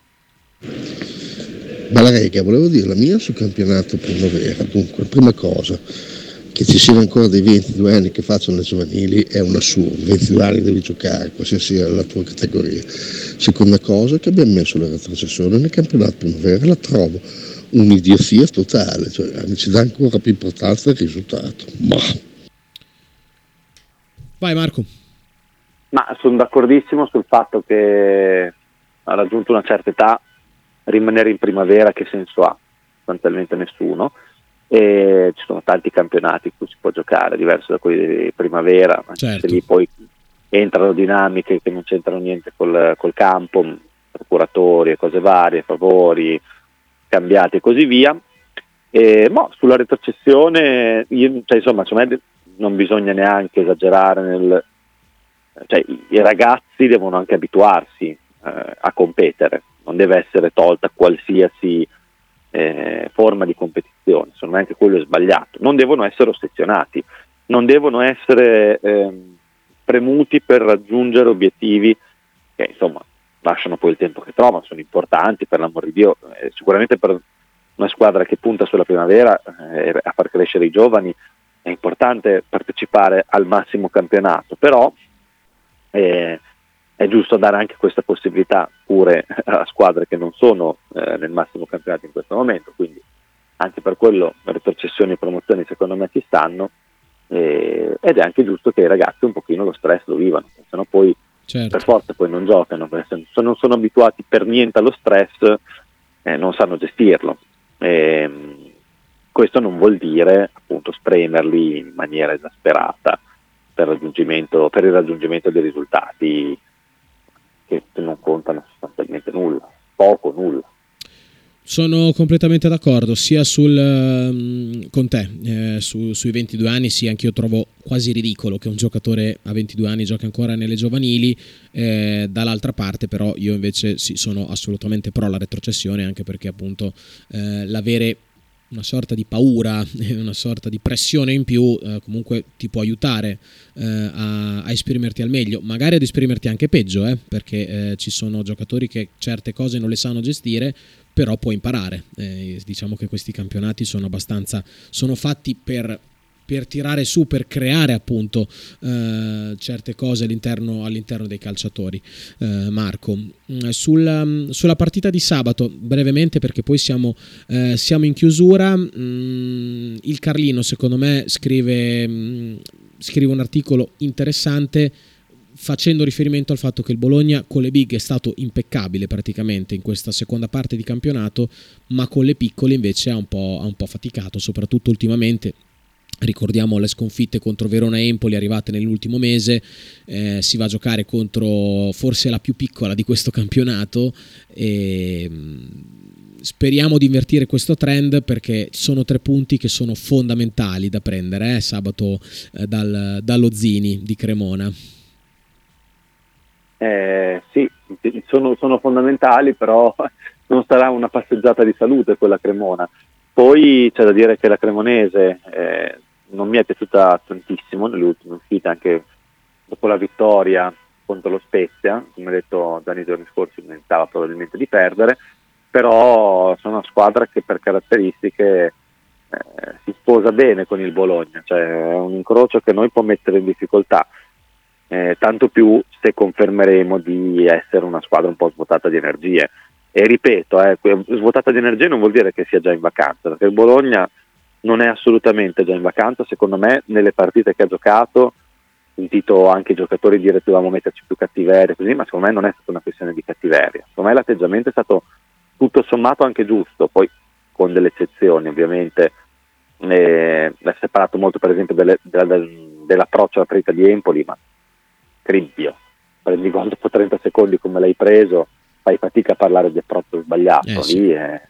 Balaregga, volevo dire la mia sul campionato primavera. Dunque, prima cosa, che ci siano ancora dei 22 anni che facciano le giovanili è un assurdo, 22 anni devi giocare, qualsiasi sia la tua categoria. Seconda cosa che abbiamo messo la retrocessione nel campionato primavera, la trovo un'idiozia totale, cioè ci dà ancora più importanza al risultato. Ma... Vai Marco. Ma sono d'accordissimo sul fatto che ha raggiunto una certa età, rimanere in primavera che senso ha? Sostanzialmente nessuno. E ci sono tanti campionati in cui si può giocare, diverso da quelli di primavera, certo. lì poi entrano dinamiche che non c'entrano niente col, col campo, procuratori e cose varie, favori, cambiati e così via. E, boh, sulla retrocessione, io, cioè, insomma, secondo me non bisogna neanche esagerare nel, cioè, i ragazzi devono anche abituarsi eh, a competere, non deve essere tolta qualsiasi eh, forma di competizione, secondo me anche quello è sbagliato, non devono essere ossessionati, non devono essere eh, premuti per raggiungere obiettivi che insomma lasciano poi il tempo che trovano, sono importanti per l'amor di Dio, eh, sicuramente per una squadra che punta sulla primavera eh, a far crescere i giovani è importante partecipare al massimo campionato, però eh, è giusto dare anche questa possibilità pure a squadre che non sono eh, nel massimo campionato in questo momento, quindi anche per quello retrocessioni e promozioni secondo me ci stanno eh, ed è anche giusto che i ragazzi un pochino lo stress lo vivano, se no poi certo. per forza poi non giocano, se non sono abituati per niente allo stress eh, non sanno gestirlo. E, questo non vuol dire appunto spremerli in maniera esasperata per, per il raggiungimento dei risultati che non contano sostanzialmente nulla, poco nulla. Sono completamente d'accordo, sia sul, um, con te eh, su, sui 22 anni, sì, anche io trovo quasi ridicolo che un giocatore a 22 anni giochi ancora nelle giovanili, eh, dall'altra parte però io invece sì, sono assolutamente pro la retrocessione, anche perché appunto eh, l'avere una sorta di paura, una sorta di pressione in più, eh, comunque ti può aiutare eh, a, a, esprimerti al meglio, magari ad esprimerti anche peggio, eh, perché eh, ci sono giocatori che certe cose non le sanno gestire, però puoi imparare. Eh, diciamo che questi campionati sono abbastanza, sono fatti per per tirare su, per creare appunto eh, certe cose all'interno, all'interno dei calciatori. Eh, Marco, mm, sulla, sulla, partita di sabato, brevemente perché poi siamo, eh, siamo in chiusura, mh, mm, il Carlino secondo me scrive, mh, mm, scrive un articolo interessante facendo riferimento al fatto che il Bologna con le big è stato impeccabile praticamente in questa seconda parte di campionato, ma con le piccole invece ha un po', ha un po faticato, soprattutto ultimamente Ricordiamo le sconfitte contro Verona e Empoli arrivate nell'ultimo mese, eh, si va a giocare contro forse la più piccola di questo campionato e mm, speriamo di invertire questo trend perché sono tre punti che sono fondamentali da prendere eh, sabato eh, dal, dallo Zini di Cremona. Eh, sì, sono, sono fondamentali, però non sarà una passeggiata di salute quella Cremona. Poi c'è da dire che la Cremonese eh, non mi è piaciuta tantissimo nelle ultime uscite, anche dopo la vittoria contro lo Spezia, come detto Gianni i giorni scorsi, meritava probabilmente di perdere, però sono una squadra che per caratteristiche eh, si sposa bene con il Bologna, cioè è un incrocio che noi può mettere in difficoltà, eh, tanto più se confermeremo di essere una squadra un po' svuotata di energie. E ripeto, eh, svuotata di energie non vuol dire che sia già in vacanza, perché il Bologna non è assolutamente già in vacanza, secondo me nelle partite che ha giocato, sentito anche i giocatori dire che dovevamo metterci più cattiveria, così, ma secondo me non è stata una questione di cattiveria, secondo me l'atteggiamento è stato tutto sommato anche giusto, poi con delle eccezioni ovviamente, eh, è separato molto per esempio delle, della, dell'approccio alla partita di Empoli, ma cribbio, prendi gol dopo 30 secondi come l'hai preso, fai fatica a parlare di approccio sbagliato, eh, sì. lì è,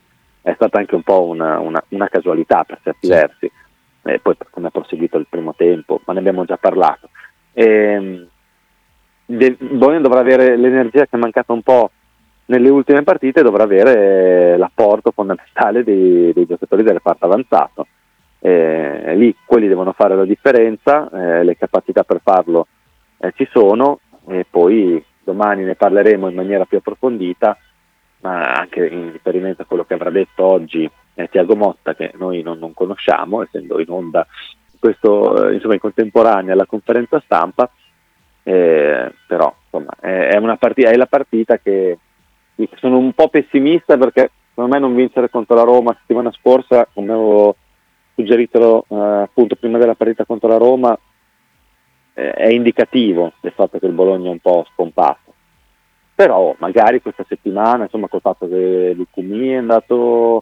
è, stata anche un po' una, una, una casualità per certi sì. versi, e poi per come ha proseguito il primo tempo, ma ne abbiamo già parlato. E, de, Bologna dovrà avere l'energia che è mancata un po' nelle ultime partite, dovrà avere l'apporto fondamentale dei, dei giocatori del reparto avanzato. Eh, lì quelli devono fare la differenza, eh, le capacità per farlo eh, ci sono e poi domani ne parleremo in maniera più approfondita, ma anche in riferimento a quello che avrà detto oggi eh, Tiago Motta, che noi non, non, conosciamo, essendo in onda questo, eh, insomma, in contemporanea alla conferenza stampa, eh, però insomma, è, è partita, è la partita che sono un po' pessimista perché secondo me non vincere contro la Roma settimana scorsa, come avevo suggerito eh, appunto prima della partita contro la Roma, eh, è indicativo del fatto che il Bologna è un po' scompato. Però magari questa settimana, insomma, col fatto che Lucumi è andato, ha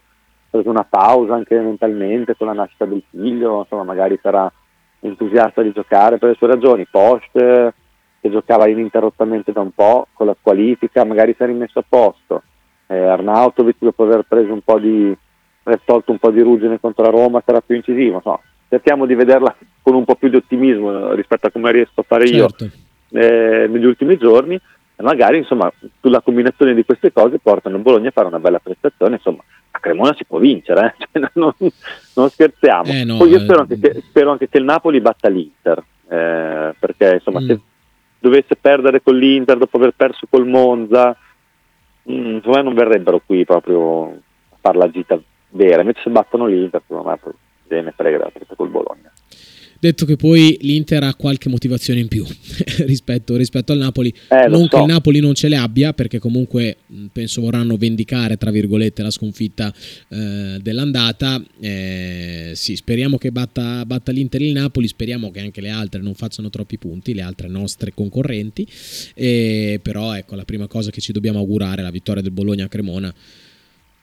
preso una pausa anche mentalmente con la nascita del figlio, insomma, magari sarà entusiasta di giocare per le sue ragioni. Post che giocava ininterrottamente da un po' con la squalifica, magari si è rimesso a posto. Eh, Arnautovic dopo aver preso un po' di aver tolto un po' di ruggine contro la Roma sarà più incisivo. No, cerchiamo di vederla con un po' più di ottimismo rispetto a come riesco a fare Certo. io eh, negli ultimi giorni e magari insomma la combinazione di queste cose portano Bologna a fare una bella prestazione insomma a Cremona si può vincere eh? Cioè, non, non scherziamo Eh, no, poi io eh, spero anche, che, spero anche che il Napoli batta l'Inter eh, perché insomma Mm. se dovesse perdere con l'Inter dopo aver perso col Monza mm, secondo non verrebbero qui proprio a fare la gita vera invece se battono l'Inter secondo me se ne frega la partita col Bologna Detto che poi l'Inter ha qualche motivazione in più rispetto, rispetto al Napoli, Eh, non che so. il Napoli non ce le abbia, perché comunque penso vorranno vendicare, tra virgolette, la sconfitta eh, dell'andata. Eh, sì, speriamo che batta, batta l'Inter il Napoli, speriamo che anche le altre non facciano troppi punti, le altre nostre concorrenti. Eh, però ecco, la prima cosa che ci dobbiamo augurare è la vittoria del Bologna a Cremona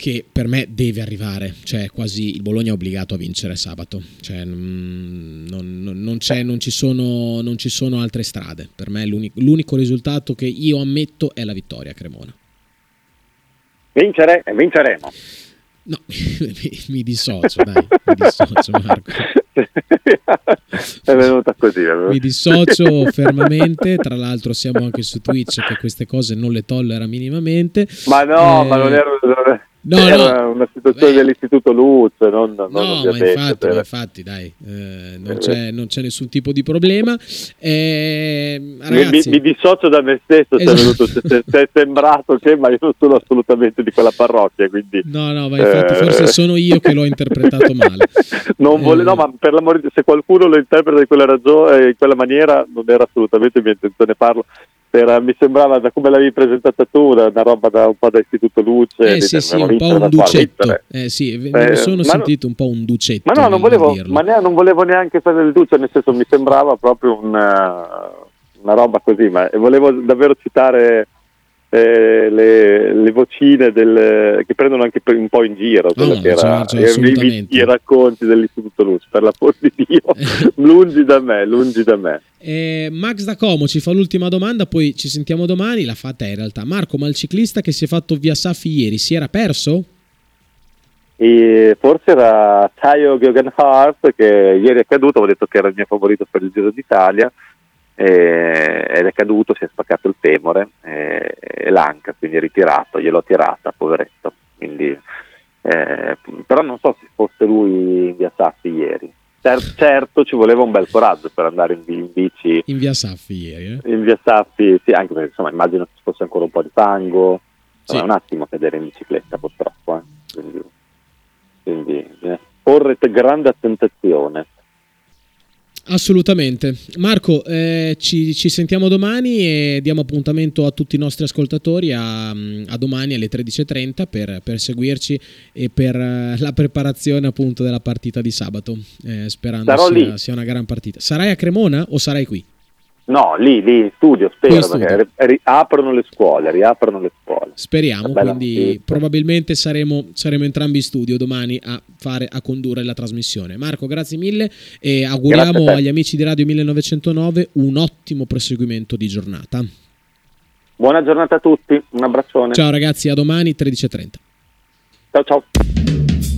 che per me deve arrivare, cioè quasi il Bologna è obbligato a vincere sabato, cioè, non, non- non c'è- non ci sono, non ci sono altre strade, per me l'unico, l'unico risultato che io ammetto è la vittoria a Cremona. vincere e vinceremo No, mi, mi dissocio, dai, mi dissocio Marco. è venuta così venuta- Mi dissocio fermamente, tra l'altro siamo anche su Twitch che queste cose non le tollera minimamente. Ma no, Eh, ma non era, non No, era no. una situazione dell'Istituto Luz, non, non No, ma infatti, ma infatti, dai, eh, non, c'è, non c'è nessun tipo di problema. Eh, mi, mi, ragazzi, mi dissocio da me stesso, Esatto. è, venuto, se- se- è sembrato che, ma io non sono assolutamente di quella parrocchia, quindi... no, no, ma infatti Eh. forse sono io che l'ho interpretato male. Non vole- Eh. no, ma per l'amore di se qualcuno lo interpreta in quella, ragione, in quella maniera, non era assolutamente mia intenzione farlo. Era- mi sembrava da come l'avevi presentata tu, una roba da un po' da Istituto Luce. Eh sì, sì, un po' un ducetto. Eh sì, me ne Eh, sono sentito un po' un ducetto. Ma no, non volevo, ma ne- non volevo neanche fare il duce, nel senso mi sembrava proprio una, una roba così, ma volevo davvero citare eh, le, le vocine del- che prendono anche per- un po' in giro quello no, che era, i- i, racconti dell'Istituto Luce, per l'amor di Dio, lungi da me, lungi da me. Eh, Max da Como ci fa l'ultima domanda, poi ci sentiamo domani. La fa te in realtà. Marco, ma il ciclista che si è fatto via Safi ieri si era perso? E forse era Tayo Geoghegan-Hart che ieri è caduto, ho detto che era il mio favorito per il Giro d'Italia eh, ed è caduto, si è spaccato il femore eh, e l'anca, quindi è ritirato, gliel'ho tirata, poveretto. Quindi, eh, però non so se fosse lui in via Sassi ieri. Cer- certo ci voleva un bel coraggio per andare in, in bici In via Saffi ieri. eh? in via Sassi, sì, anche perché insomma immagino ci fosse ancora un po' di fango, Sì. è un attimo cadere in bicicletta purtroppo, eh. quindi, quindi bisogna porre grande attenzione. Assolutamente. Marco, eh, ci, ci sentiamo domani e diamo appuntamento a tutti i nostri ascoltatori a, a domani alle 13.30 per, per seguirci e per eh, la preparazione appunto della partita di sabato, eh, sperando sia, sia una gran partita. Sarai a Cremona o sarai qui? No, lì, lì in studio, spero, studio. perché riaprono le scuole, riaprono le scuole. Speriamo, quindi notizia. probabilmente saremo, saremo entrambi in studio domani a, fare, a condurre la trasmissione. Marco, grazie mille e auguriamo agli amici di Radio 1909 un ottimo proseguimento di giornata. Buona giornata a tutti, un abbraccione. Ciao ragazzi, a domani 13.30. ciao. ciao.